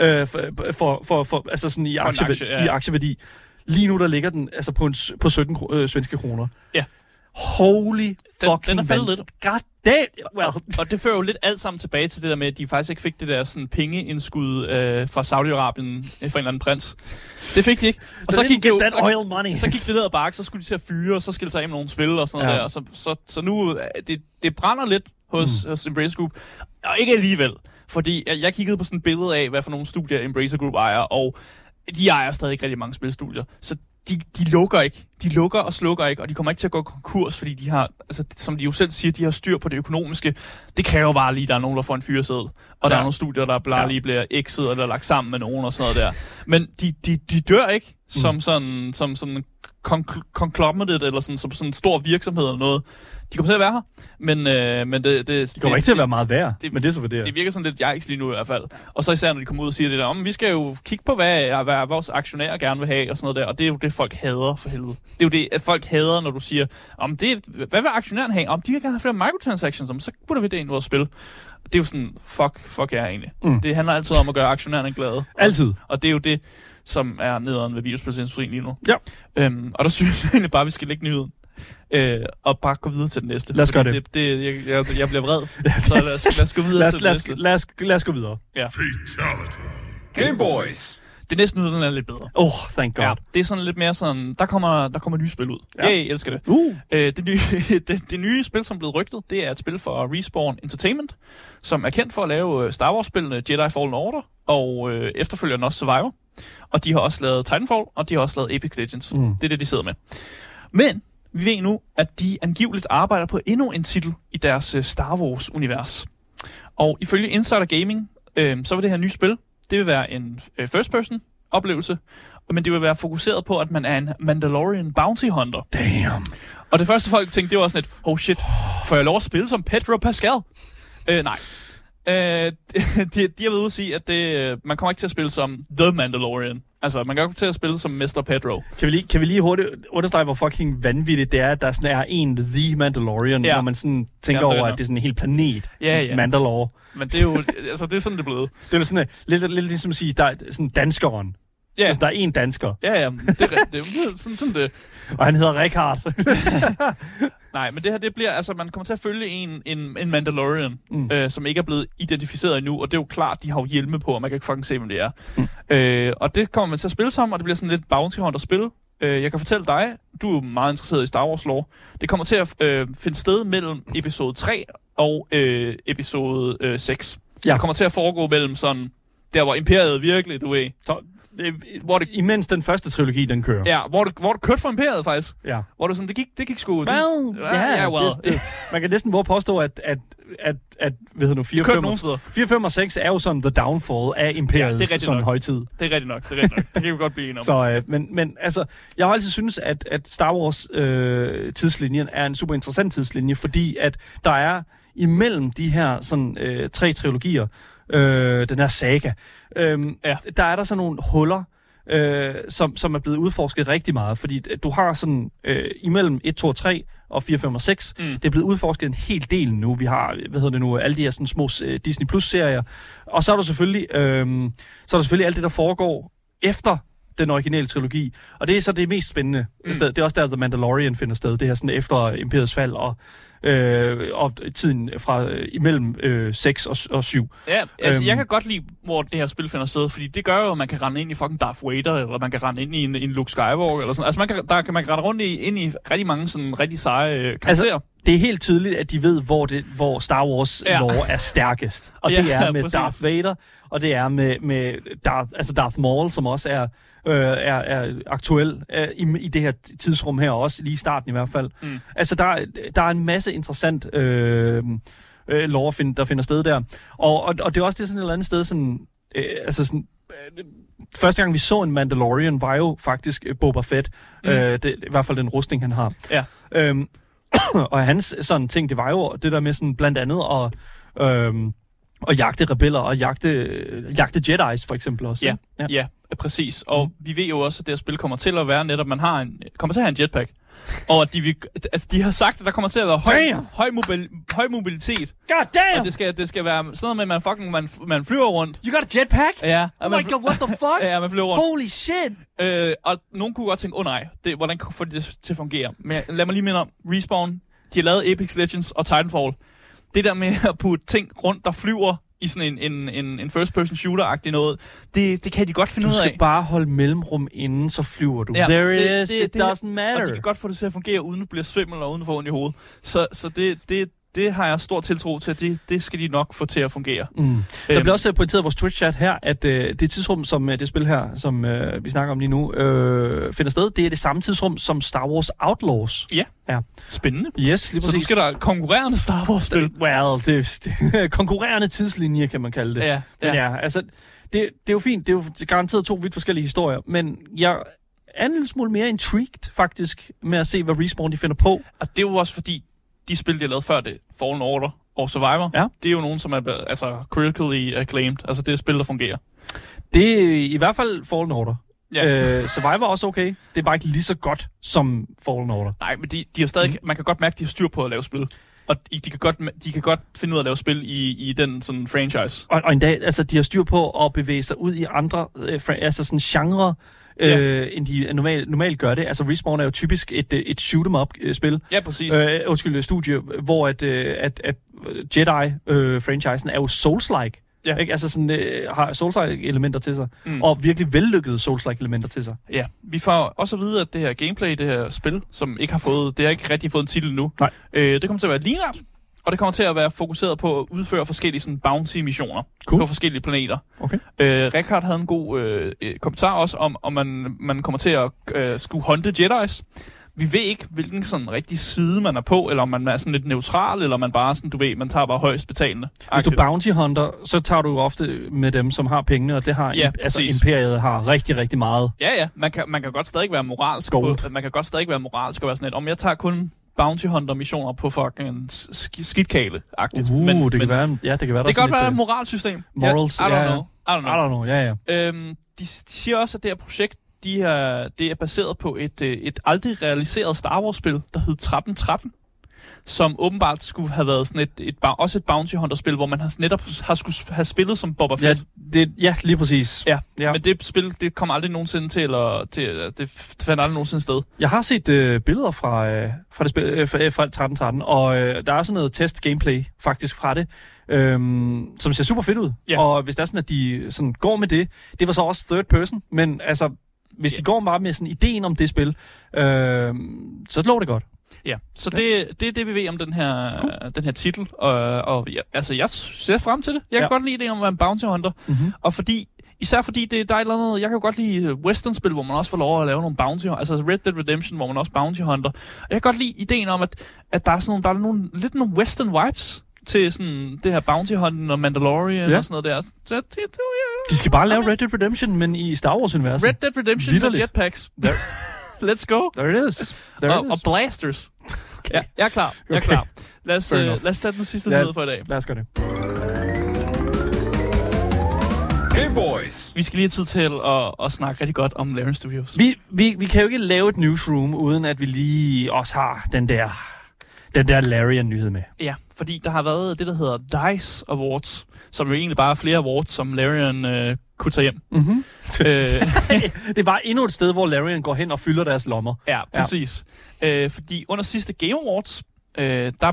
øh, for, for, for, for, altså sådan i, For en aktie, aktie, ja. i aktieværdi. Lige nu der ligger den altså på, en, på 17 kro- øh, svenske kroner. Ja. Holy fucking den er faldet lidt. God damn. Well, Og det fører jo lidt alt sammen tilbage til det der med, at de faktisk ikke fik det der sådan pengeindskud øh, fra Saudi-Arabien øh, fra en eller anden prins. Det fik de ikke. Og så they gik, jo, så, oil money. så gik det ned ad bakke, så skulle de til at fyre, og så skille sig af med nogle spil og sådan noget Ja. der. Og så, så, så nu, øh, det, det brænder lidt hos, mm. hos Embracer Group. Og ikke alligevel. Fordi jeg, jeg kiggede på sådan et billede af, hvad for nogle studier Embracer Group ejer, og de ejer stadig rigtig mange spilstudier. Så de, de lukker ikke. De lukker og slukker ikke, og de kommer ikke til at gå konkurs, fordi de har, altså, som de jo selv siger, de har styr på det økonomiske. Det kræver bare lige, at der er nogen, der får en fyreseddel. Og ja. der er nogle studier, der bare Ja. lige bliver exet eller lagt sammen med nogen og sådan noget der. Men de, de, de dør ikke som sådan, som sådan conglomerate eller sådan, som sådan en stor virksomhed eller noget. De kommer til at være her, men, øh, men det, det, det kommer ikke til at være meget værd, det- men det er så for det. det virker sådan lidt jejks lige nu i hvert fald. Og så især, når de kommer ud og siger det der, om vi skal jo kigge på, hvad, hvad vores aktionærer gerne vil have, og sådan noget der. Og det er jo det, folk hader for helvede. Det er jo det, at folk hader, når du siger, om det, hvad vil aktionærerne have? Om de vil gerne have flere microtransactions, om, så putter vi det ind i vores spil. Det er jo sådan, fuck, fuck jer egentlig. Mm. Det handler altid om at gøre aktionærerne glade. Altid. Og det er jo det, som er nederen ved videospilsindustrien lige nu. Ja. Øhm, og der [LAUGHS] synes jeg egentlig bare, at vi skal lægge nyheden. Øh, og bare gå videre til den næste. Lad os gøre Fordi det. det, jeg, jeg, jeg bliver vred. [LAUGHS] Så lad os, lad os gå videre Lad os, til lad, os, næste. lad, os, lad os gå videre. Fatality. Game Boys. Det næste nyhed, den er lidt bedre. Oh, thank God. Ja, det er sådan lidt mere sådan, der kommer, der kommer nye spil ud. Ja. Ja. Jeg elsker det. Uh, Øh, det, nye, [LAUGHS] det, det nye spil, som er blevet rygtet, det er et spil for Respawn Entertainment, som er kendt for at lave øh, Star Wars-spillene Jedi Fallen Order, og øh, efterfølgende også Survivor. Og de har også lavet Titanfall, og de har også lavet Apex Legends. Mm. Det er det, de sidder med. Men vi ved nu, at de angiveligt arbejder på endnu en titel i deres øh, Star Wars-univers. Og ifølge Insider Gaming, øh, så vil det her nye spil, det vil være en øh, first-person oplevelse, men det vil være fokuseret på, at man er en Mandalorian bounty hunter. damn. Og det første folk tænkte, det var sådan et, oh shit, får jeg lov at spille som Pedro Pascal? Øh, nej. Øh, [LAUGHS] de, de har været ude at sige, at det, man kommer ikke til at spille som The Mandalorian. Altså, man kommer til at spille som Mr. Pedro. Kan vi lige, kan vi lige hurtigt understrege, hvor fucking vanvittigt det er, at der sådan er en The Mandalorian, Ja. når man sådan tænker Ja, er over, at det er sådan en hel planet. Ja, ja. Mandalore. Men det er jo, altså, det er sådan, det er blevet. [LAUGHS] Det er sådan, øh, lidt, lidt ligesom at sige, der er sådan danskeren. Ja, Altså, der er en dansker, ja, ja, det er, det er sådan, sådan det. Og han hedder Richard. [LAUGHS] Nej, men det her, det bliver, altså, man kommer til at følge en, en, en Mandalorian, Mm. øh, som ikke er blevet identificeret endnu, og det er jo klart, de har jo hjelme på, og man kan ikke fucking se, hvem det er. Mm. Øh, og det kommer man til at spille som, og det bliver sådan lidt bounty hunter spil. Øh, jeg kan fortælle dig, du er meget interesseret i Star Wars lore. Det kommer til at øh, finde sted mellem episode 3 og øh, episode øh, 6. Så Ja. det kommer til at foregå mellem sådan, der hvor imperiet virkelig, du ved, Hvor det- Imens den første trilogi, den kører. Ja, hvor det, hvor det kørte for imperiet, faktisk. ja. Hvor det sådan, det gik, det gik sgu... det, Well, Ja, ja, ja, well. Det, det, man kan næsten våge påstå, at, at, at, at hvad nu, 4, kørte 5, nogle steder. 4, 5 og 6 er jo sådan the downfall af imperiets Ja, sådan nok. højtid. Det er rigtigt nok, det er rigtigt nok. Det kan vi godt blive enige om. Så, øh, men, men altså, jeg har altid synes, at, at Star Wars øh, tidslinjen er en super interessant tidslinje, fordi at der er imellem de her sådan øh, tre trilogier, øh, den her saga, øh, Ja. der er der sådan nogle huller, øh, som, som er blevet udforsket rigtig meget, fordi du har sådan øh, imellem 1, 2 og 3 og 4, 5 og 6, Mm. det er blevet udforsket en hel del nu. Vi har, hvad hedder det nu, alle de her sådan små øh, Disney Plus-serier, og så er der selvfølgelig, øh, så er der selvfølgelig alt det, der foregår efter den originale trilogi. Og det er så det mest spændende mm. sted. Det er også der, The Mandalorian finder sted. Det her sådan efter Imperiets fald og, øh, og tiden fra øh, imellem øh, 6 og, og 7. Ja, altså, Øhm. jeg kan godt lide, hvor det her spil finder sted, fordi det gør jo, at man kan rende ind i fucking Darth Vader, eller man kan rende ind i en, en Luke Skywalker, eller sådan. Altså, man kan, der kan man rende rundt i, ind i rigtig mange sådan rigtig seje øh, karakterer. Altså, Det er helt tydeligt, at de ved, hvor, det, hvor Star Wars ja. lore er stærkest. Og [LAUGHS] Ja, det er med præcis. Darth Vader, og det er med, med Darth, altså Darth Maul, som også er, øh, er, er aktuel øh, i, i det her tidsrum her, også lige i starten i hvert fald. Mm. Altså, der, er- der er en masse interessant øh, øh, lore, find, der finder sted der. Og, og, og det er også det sådan et eller andet sted, sådan, øh, altså sådan, øh, første gang vi så en Mandalorian, var jo faktisk øh, Boba Fett. Mm. Øh, det, I hvert fald den rustning, han har. Ja. Øhm, [CLEARS THROAT] og hans sådan ting, det var jo det der med sådan blandt andet at, øhm, at jagte rebeller og jagte, jagte Jedi's for eksempel også. Ja. ja. ja, præcis. Og Mm. vi ved jo også, at det her spil kommer til at være netop, man har en, kommer til at have en jetpack. og at de, vil, altså, de har sagt, at der kommer til at være høj, Damn! høj, mobil, høj mobilitet. God damn! Og det skal, det skal være sådan noget med, at man fucking man, man flyver rundt. You got a jetpack? Ja, Oh og man, my god, what the [LAUGHS] fuck? ja, man flyver rundt. Holy shit! Øh, og nogen kunne godt tænke, åh oh, nej, det, hvordan kan få det til at fungere? Men lad mig lige minde om, Respawn, de har lavet Apex Legends og Titanfall. Det der med at putte ting rundt, der flyver i sådan en, en, en, en first-person shooter-agtig noget, det, det kan de godt finde Du ud af. skal bare holde mellemrum inden, så flyver du. Ja, There det- it is, det- it det- doesn't Og matter. de kan godt få det til at fungere, uden at blive svimmel og uden at få ondt i hovedet. Så, så det, det, det har jeg stor tiltro til, det, det skal de nok få til at fungere. Mm. Der Øhm, bliver også pointeret i vores Twitch-chat her, at øh, det tidsrum, som øh, det spil her, som øh, vi snakker om lige nu, øh, finder sted, det er det samme tidsrum som Star Wars Outlaws. Spændende. Yes, lige Så nu præcis. skal der konkurrerende Star Wars-spil. Well, det, det [LAUGHS] konkurrerende tidslinje, kan man kalde det. Ja, Men ja. ja, altså, det, det er jo fint. Det er jo garanteret to vidt forskellige historier. Men jeg er en lille smule mere intrigued, faktisk, med at se, hvad Respawn de finder på. Og det er jo også fordi, de spil, de har lavet før det, Fallen Order og Survivor, Ja. det er jo nogen, som er altså, critically acclaimed. Altså, det er spil, der fungerer. Det er i hvert fald Fallen Order. Ja. Øh, Survivor er også okay. Det er bare ikke lige så godt som Fallen Order. Nej, men de, de har stadig, mm. man kan godt mærke, at de har styr på at lave spil. Og de, kan, godt, de kan godt finde ud af at lave spil i, i den sådan franchise. Og, og endda, altså, de har styr på at bevæge sig ud i andre, øh, fra, altså sådan genre, Ja. øh, end de normalt, normalt gør det. Altså, Respawn er jo typisk et, øh, et shoot-em-up-spil. Ja, præcis. Øh, undskyld, studie, hvor at, øh, at, at Jedi-franchisen er jo Souls-like. Ja. Ikke? Altså sådan, øh, har Souls-like-elementer til sig. Mm. Og virkelig vellykkede Souls-like-elementer til sig. Ja, vi får også at vide, at det her gameplay, det her spil, som ikke har fået, det har ikke rigtig fået en titel nu. Nej. Øh, det kommer til at være lineært, og det kommer til at være fokuseret på at udføre forskellige sådan, bounty-missioner Cool. på forskellige planeter. Okay. Øh, Rikard havde en god øh, øh, kommentar også om, om man, man kommer til at øh, skulle hunte Jedi's. Vi ved ikke, hvilken sådan rigtig side man er på, eller om man er sådan lidt neutral, eller om man bare sådan, du ved, man tager bare højst betalende. Hvis du bounty hunter, så tager du jo ofte med dem, som har pengene, og det har Ja, altså, præcis. imperiet har rigtig, rigtig meget. Ja, ja. Man kan, man kan godt stadig være moralsk. Gold. På, man kan godt stadig være moralsk og være sådan lidt, om jeg tager kun bounty hunter missioner på fucking sk- skidtkale-agtigt. Uh, men, det kan være, ja, det kan være, det kan godt være et lidt, moralsystem. morals, Ja, I don't ja, know. I don't øh, I know. don't know, ja, ja. Øhm, de, de siger også, at det her projekt, de er, det er baseret på et, øh, et aldrig realiseret Star Wars-spil, der hed 1313 som åbenbart skulle have været sådan et, et, et også et bounty hunter-spil, hvor man har, netop har skulle have spillet som Boba Ja, Fett. det, ja, lige præpræcis. Ja, Ja. Men det spil, det kommer aldrig nogensinde til, eller til, det fandt aldrig nogensinde sted. Jeg har set øh, billeder fra, øh, fra, det spil, øh, fra, øh, fra 1313, og øh, der er sådan noget test-gameplay faktisk fra det, øhm, som ser super fedt ud. Ja. Og hvis det er sådan, at de sådan går med det, det var så også third person, men altså, hvis Ja. de går bare med sådan ideen om det spil, øh, så lå det godt. Ja, så det, det er det, vi ved om den her, cool. den her titel. Og, og ja, altså, jeg ser frem til det. Jeg kan Ja. godt lide det om at være en bounty hunter. Mm-hmm. Og fordi Især fordi det, der er et eller andet, jeg kan jo godt lide western-spil, hvor man også får lov at lave nogle bounty altså Red Dead Redemption, hvor man også bounty hunter. Og jeg kan godt lide ideen om, at, at der er sådan nogle, der er nogle, lidt nogle western vibes til sådan det her bounty hunting og Mandalorian Ja. og sådan noget der. Så det, det, De skal bare lave Red Dead Redemption, men i Star Wars-universet. Red Dead Redemption med Vitterligt. jetpacks. [LAUGHS] Let's go. There it is. There Og, it og is. blasters. [LAUGHS] Ja, jeg er klar. Jeg er Okay. klar. Lad os, øh, lad os tage den sidste nyhed for i dag. Lad os gøre det. Game Boys. Vi skal lige have tid til at, at snakke rigtig godt om Larian Studios. Vi, vi, vi kan jo ikke lave et newsroom, uden at vi lige også har den der, den der Larian-nyhed med. Ja, fordi der har været det, der hedder DICE Awards, som jo egentlig bare er flere awards, som Larian øh, kunne tage hjem. Mm-hmm. øh, [LAUGHS] det var endnu et sted, hvor Larian går hen og fylder deres lommer. ja, præcis. Ja. Øh, fordi under sidste Game Awards, øh, der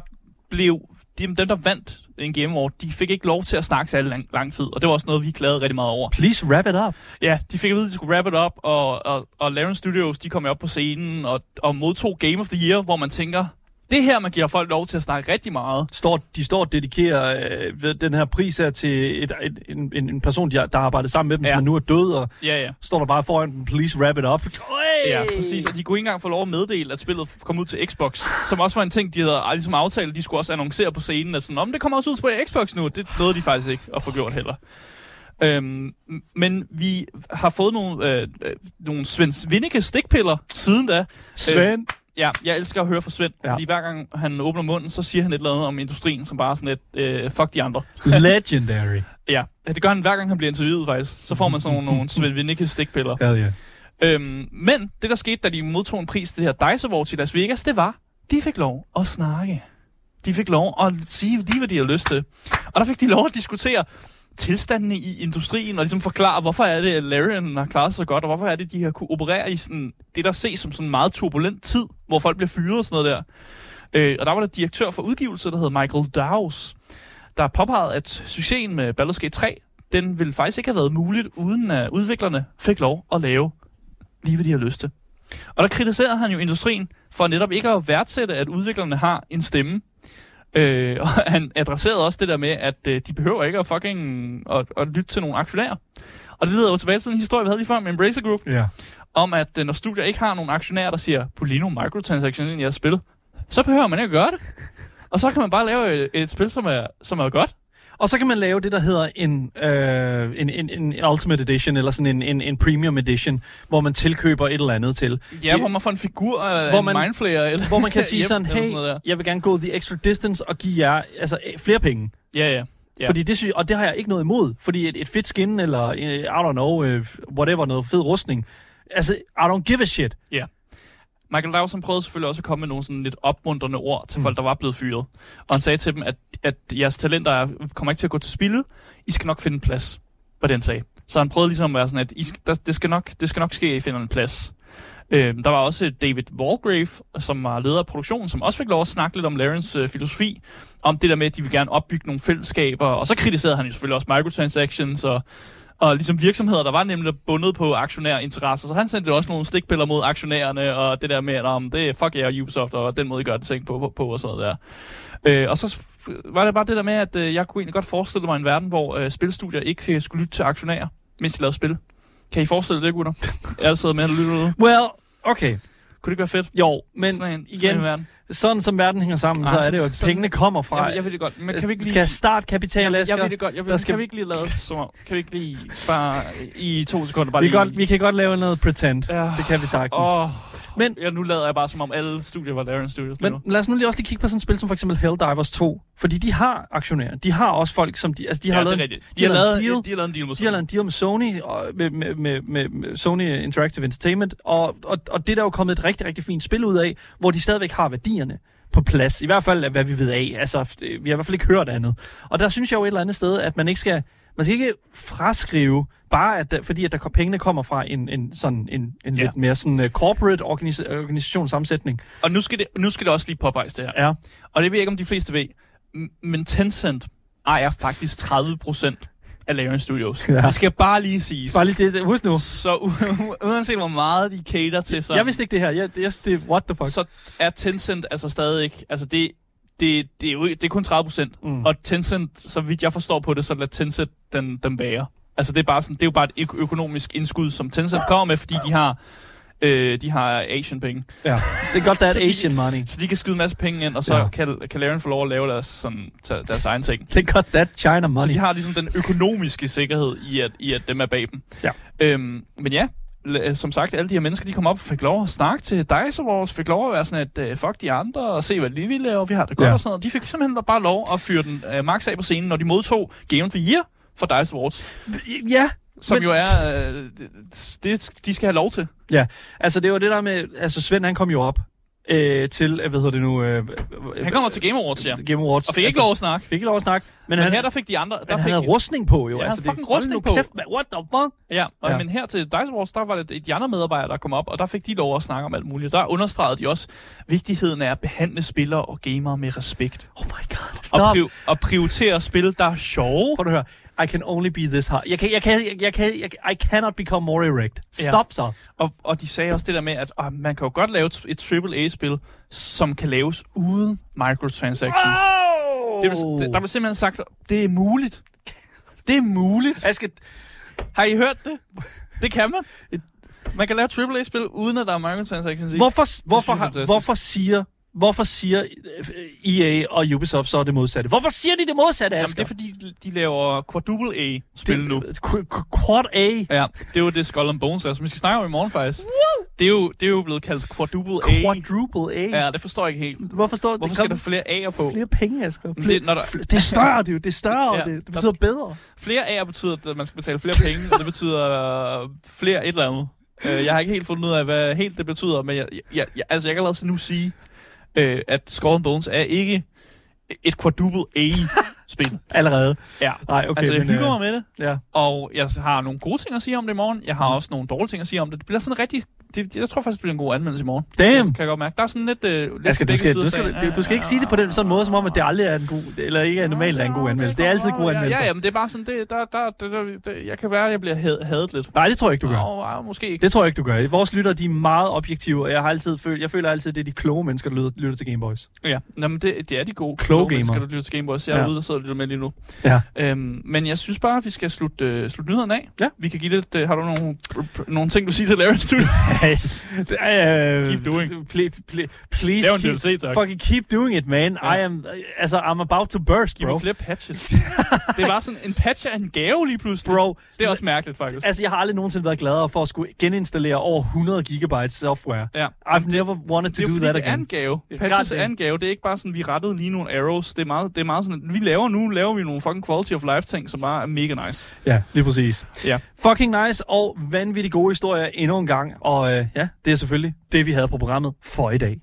blev de, dem, der vandt en Game Award, de fik ikke lov til at snakke særlig lang, lang tid, og det var også noget, vi klagede rigtig meget over. Please wrap it up. Ja, de fik at vide, at de skulle wrap it up, og, og, og Larian Studios, de kom op på scenen og, og modtog Game of the Year, hvor man tænker, det her, man giver folk lov til at snakke rigtig meget. Står, de står og dedikerer øh, ved den her pris her til et, et, en, en, en person, de har, der har arbejdet sammen med dem, Ja. som nu er død, og Ja, ja. står der bare foran dem, please wrap it up. Hey! Ja, præcis. Og de kunne ikke engang få lov at meddele, at spillet kom ud til Xbox. Som også var en ting, de havde ligesom aftalt. De skulle også annoncere på scenen, at sådan, om det kommer også ud på Xbox nu. Det nåede de faktisk ikke at få gjort heller. Øhm, men vi har fået nogle, øh, øh, nogle Svend Vinnike stikpiller siden da. Svend, Ja, jeg elsker at høre fra Svend, ja. Fordi hver gang han åbner munden, så siger han et eller andet om industrien, som bare sådan et, øh, fuck de andre. legendary. [LAUGHS] Ja, det gør han hver gang, han bliver interviewet faktisk. Så får man sådan nogle, nogle Svend Vinnike stikpiller. Hell yeah. Øhm, men det, der skete, da de modtog en pris, det her DICE Awards i Las Vegas, det var, de fik lov at snakke. De fik lov at sige lige, hvad de havde lyst til. Og der fik de lov at diskutere tilstandene i industrien, og ligesom forklare, hvorfor er det, at Larian har klaret sig så godt, og hvorfor er det, de har kunne operere i sådan, det, der ses som sådan en meget turbulent tid, hvor folk bliver fyret og sådan noget der. Øh, og der var der direktør for udgivelse, der hed Michael Dowes, der påpegede, at succesen med Baldur's Gate 3, den ville faktisk ikke have været muligt, uden at udviklerne fik lov at lave lige, hvad de har lyst til. Og der kritiserede han jo industrien for netop ikke at værdsætte, at udviklerne har en stemme. Øh, og han adresserede også det der med, at øh, de behøver ikke at fucking at, at lytte til nogle aktionærer. Og det leder jo tilbage til en historie, vi havde lige før med Embracer Group, Ja. om at øh, når studier ikke har nogen aktionærer, der siger, nogle microtransactions ind i jeres spil, så behøver man ikke at gøre det. Og så kan man bare lave et, et spil, som er, som er godt. Og så kan man lave det, der hedder en, øh, en, en, en Ultimate Edition, eller sådan en, en, en Premium Edition, hvor man tilkøber et eller andet til. Ja, Det- hvor man får en figur af Hvor en man- mindflayer. Eller Hvor man kan [LAUGHS] sige sådan, hey, noget der. jeg vil gerne gå the extra distance og give jer altså, øh, flere penge. Ja, ja. Ja. Fordi det synes, og det har jeg ikke noget imod, fordi et, et fedt skin, eller øh, I don't know, øh, whatever, noget fed rustning, altså, I don't give a shit. Michael Dawson prøvede selvfølgelig også at komme med nogle sådan lidt opmuntrende ord til folk, der var blevet fyret. Og han sagde til dem, at, at jeres talenter er, kommer ikke til at gå til spilde. I skal nok finde en plads, var det han sagde. Så han prøvede ligesom at være sådan, at I skal, der, det, skal nok, det skal nok ske, at I finder en plads. Øhm, der var også David Walgrave, som var leder af produktionen, som også fik lov at snakke lidt om Larens øh, filosofi, om det der med, at de vil gerne opbygge nogle fællesskaber, og så kritiserede han jo selvfølgelig også microtransactions, og, og ligesom virksomheder, der var nemlig bundet på aktionærinteresser, så han sendte også nogle stikpiller mod aktionærerne, og det der med, at om det er fuck jer Ubisoft, og den måde, I gør det ting på, på, på og sådan der. Øh, og så var det bare det der med, at øh, jeg kunne egentlig godt forestille mig en verden, hvor øh, spilstudier ikke øh, skulle lytte til aktionærer, mens de lavede spil. Kan I forestille jer det, gutter? [LAUGHS] Jeg sidder med og lytter ud. Well, okay. Kunne det ikke være fedt? Jo, men sådan en, igen, sådan en verden. sådan som verden hænger sammen, Ah, så er så- det jo, at pengene kommer fra... Jeg, jeg ved det godt, men kan vi ikke Vi lige... skal startkapital, jeg, jeg ved det godt. Jeg ved, Der skal... Kan vi ikke lige lade som om? Kan vi ikke lige bare i to sekunder bare vi, lige... kan godt, vi kan godt lave noget pretend. Ja. Det kan vi sagtens. Åh, Men- ja, nu lader jeg bare som om alle studier var Larian Studios. Men nu. lad os nu lige også lige kigge på sådan et spil som for eksempel Helldivers 2. Fordi de har aktionærer. De har også folk, som de, altså de har ja, lavet, det er rigtigt. de har lavet deal. de har lavet en deal med de har lavet en deal med Sony, og med, med, med, med, med Sony Interactive Entertainment, og, og, og det er der jo kommet et rigtig, rigtig fint spil ud af, hvor de stadigvæk har værdierne på plads. I hvert fald, hvad vi ved af. Altså, vi har i hvert fald ikke hørt andet. Og der synes jeg jo et eller andet sted, at man ikke skal, man skal ikke fraskrive, bare at fordi at der, pengene kommer fra en, en, sådan, en, en Ja. lidt mere sådan, uh, corporate organis- organisationssammensætning. Og nu skal, det, nu skal det også lige påpeges det her. Ja. Og det ved jeg ikke, om de fleste ved. Men Tencent ejer faktisk 30 procent af Larian Studios. Ja. Det skal bare lige siges. Bare lige det, det husk nu. Så u- uanset hvor meget de cater til, så, Jeg vidste ikke det her. Jeg, jeg, det, what the fuck? så er Tencent altså stadig ikke... Altså det, det, det, er jo, det er kun 30 procent. Mm. Og Tencent, så vidt jeg forstår på det, så lader Tencent den, den være. Altså, det er, bare sådan, det er jo bare et ø- økonomisk indskud, som Tencent kommer med, fordi de har, øh, de har Asian-penge. Ja. Det er godt, der er [LAUGHS] Så et de- Asian money. Så de kan skyde en masse penge ind, og så Ja. kan, kan Larian få lov at lave deres, sådan, deres egen ting. Det er godt, that China Så money. de har ligesom den økonomiske sikkerhed i, at, i at dem er bag dem. Ja. Øhm, men ja, som sagt, alle de her mennesker, de kom op og fik lov at snakke til Dice Wars, fik lov at være sådan, at uh, fuck de andre, og se, hvad de vil lave, vi har det godt Ja. ja. og sådan noget. De fik simpelthen bare lov at fyre den uh, max af på scenen, når de modtog Game the Year for Dice Wars, Ja, som Men- jo er, uh, det, de skal have lov til. altså det var det der med, altså Svend han kom jo op øh, til, øh, hvad hedder det nu? Øh, Han kommer til Game Awards, ja. Game Awards. Og fik ikke altså, lov at snakke. Fik ikke lov at snakke. Men, Men han, her, der fik de andre... men Der han fik, havde rustning på jo. Ja, altså, fucking hold rustning på. Kæft, man. What the fuck? Ja, og, Ja. men her til Dice Wars, der var det de andre medarbejdere, der kom op, og der fik de lov at snakke om alt muligt. Der understregede de også vigtigheden af at behandle spillere og gamere med respekt. Oh my god. Og, Stop. priv- og prioritere spil, der er sjove. Prøv at høre. I can only be this hard. Jeg kan, jeg kan, jeg, jeg kan, jeg, I cannot become more erect. Ja. Stop så. Og, og de sagde også det der med, at ah, man kan jo godt lave et, et AAA-spil, som kan laves uden microtransactions. Oh! Det det, der blev simpelthen sagt, det er muligt. Det er muligt. Jeg skal, Har I hørt det? Det kan man. Man kan lave AAA-spil, uden at der er microtransactions i. hvorfor, hvorfor, har, hvorfor siger Hvorfor siger øh, EA og Ubisoft så det modsatte? Hvorfor siger de det modsatte, Jamen, Asger? det er fordi, de laver quadruple A-spil nu. Qu- Quad A. Ja, det er jo det Skull and Bones er, som vi skal snakke om i morgen faktisk. Det er jo, det er jo blevet kaldt quadruple A. Quadruple A. Ja, det forstår jeg ikke helt. Hvorfor står Hvorfor skal der flere A'er på? flere penge, Asger? Flere, det- når der- det er større, det jo. Det er større, Ja, det, det der betyder bedre. Flere A'er betyder, at man skal betale flere penge, og det betyder øh, flere et eller andet. Øh, Jeg har ikke helt fundet ud af, hvad helt det betyder, men jeg, jeg, jeg, altså, jeg kan allerede nu sige, øh, at Skull and Bones er ikke et quadruple A. [LAUGHS] A-spil. Allerede. Ja. Nej, okay. altså, jeg men, hygger øh, mig med det. Ja. Og jeg har nogle gode ting at sige om det i morgen. Jeg har også nogle dårlige ting at sige om det. Det bliver sådan rigtig... Det, jeg tror faktisk, det bliver en god anmeldelse i morgen. Damn. Kan jeg godt mærke. Der er sådan lidt... Øh, lidt Asger, du begge skal, du, skal, du, du skal ikke sige det på den sådan måde, som om, at det aldrig er en god, eller ikke er normalt er en god anmeldelse. Det er altid en god anmeldelse. Ja, ja, men det er bare sådan, det, der, der, der, der, der, jeg kan være, at jeg bliver had, hadet lidt. Nej, det tror jeg ikke, du gør. Nå, måske ikke. Det tror jeg ikke, du gør. Vores lyttere, de er meget objektive, og jeg, har altid følt, jeg føler altid, at det er de kloge mennesker, der lytter, lytter til Gameboys. Ja, men det, det er de gode Kloge mennesker, gamer. der lytter til Gameboys. Jeg er Ja. ude og sidder og lytter med lige nu. Ja. Øhm, men jeg synes bare, at vi skal slutte, øh, slutte nyhederne af. Ja. Vi kan give lidt... Øh, har du nogle, nogle ting, du siger til Larry Studio? [LAUGHS] Yes. Uh, Keep doing. Please, please, please keep, DLC, tak. fucking keep doing it, man. Ja. I am, altså, I'm about to burst, Giv bro. mig flere patches. [LAUGHS] det var sådan en patch af en gave lige pludselig. Bro, Det er også mærkeligt, faktisk. altså, jeg har aldrig nogensinde været gladere for at skulle geninstallere over 100 gigabyte software. Ja. I've never wanted to Det er do that det er again. en gave. Patches er en gave. Det er ikke bare sådan, vi rettede lige nogle arrows. Det er meget, det er meget sådan, at vi laver nu, laver vi nogle fucking quality of life ting, som bare er mega nice. Ja, lige præcis. Ja. Fucking nice og vanvittigt gode historier endnu en gang. Og øh, ja, det er selvfølgelig det, vi havde på programmet for i dag.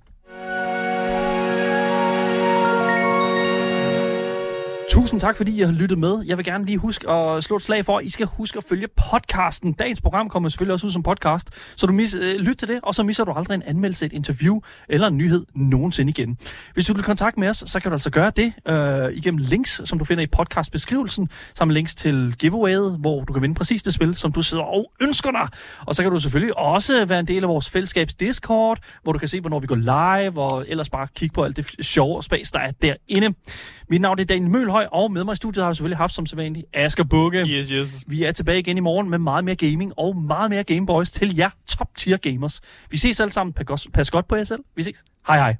Tusind tak, fordi I har lyttet med. Jeg vil gerne lige huske at slå et slag for, at I skal huske at følge podcasten. Dagens program kommer selvfølgelig også ud som podcast, så du mis, øh, lyt til det, og så misser du aldrig en anmeldelse, et interview eller en nyhed nogensinde igen. Hvis du vil kontakte med os, så kan du altså gøre det øh, igennem links, som du finder i podcastbeskrivelsen, samt links til giveawayet, hvor du kan vinde præcis det spil, som du sidder og ønsker dig. Og så kan du selvfølgelig også være en del af vores fællesskabs Discord, hvor du kan se, hvornår vi går live, og ellers bare kigge på alt det sjove og spas, der er derinde. Mit navn er Daniel Mølhøj, og med mig i studiet har jeg selvfølgelig haft som sædvanligt Asger Bukke. Yes, yes. Vi er tilbage igen i morgen med meget mere gaming og meget mere Gameboys til jer top tier gamers. Vi ses alle sammen. Pas godt på jer selv. Vi ses. Hej hej.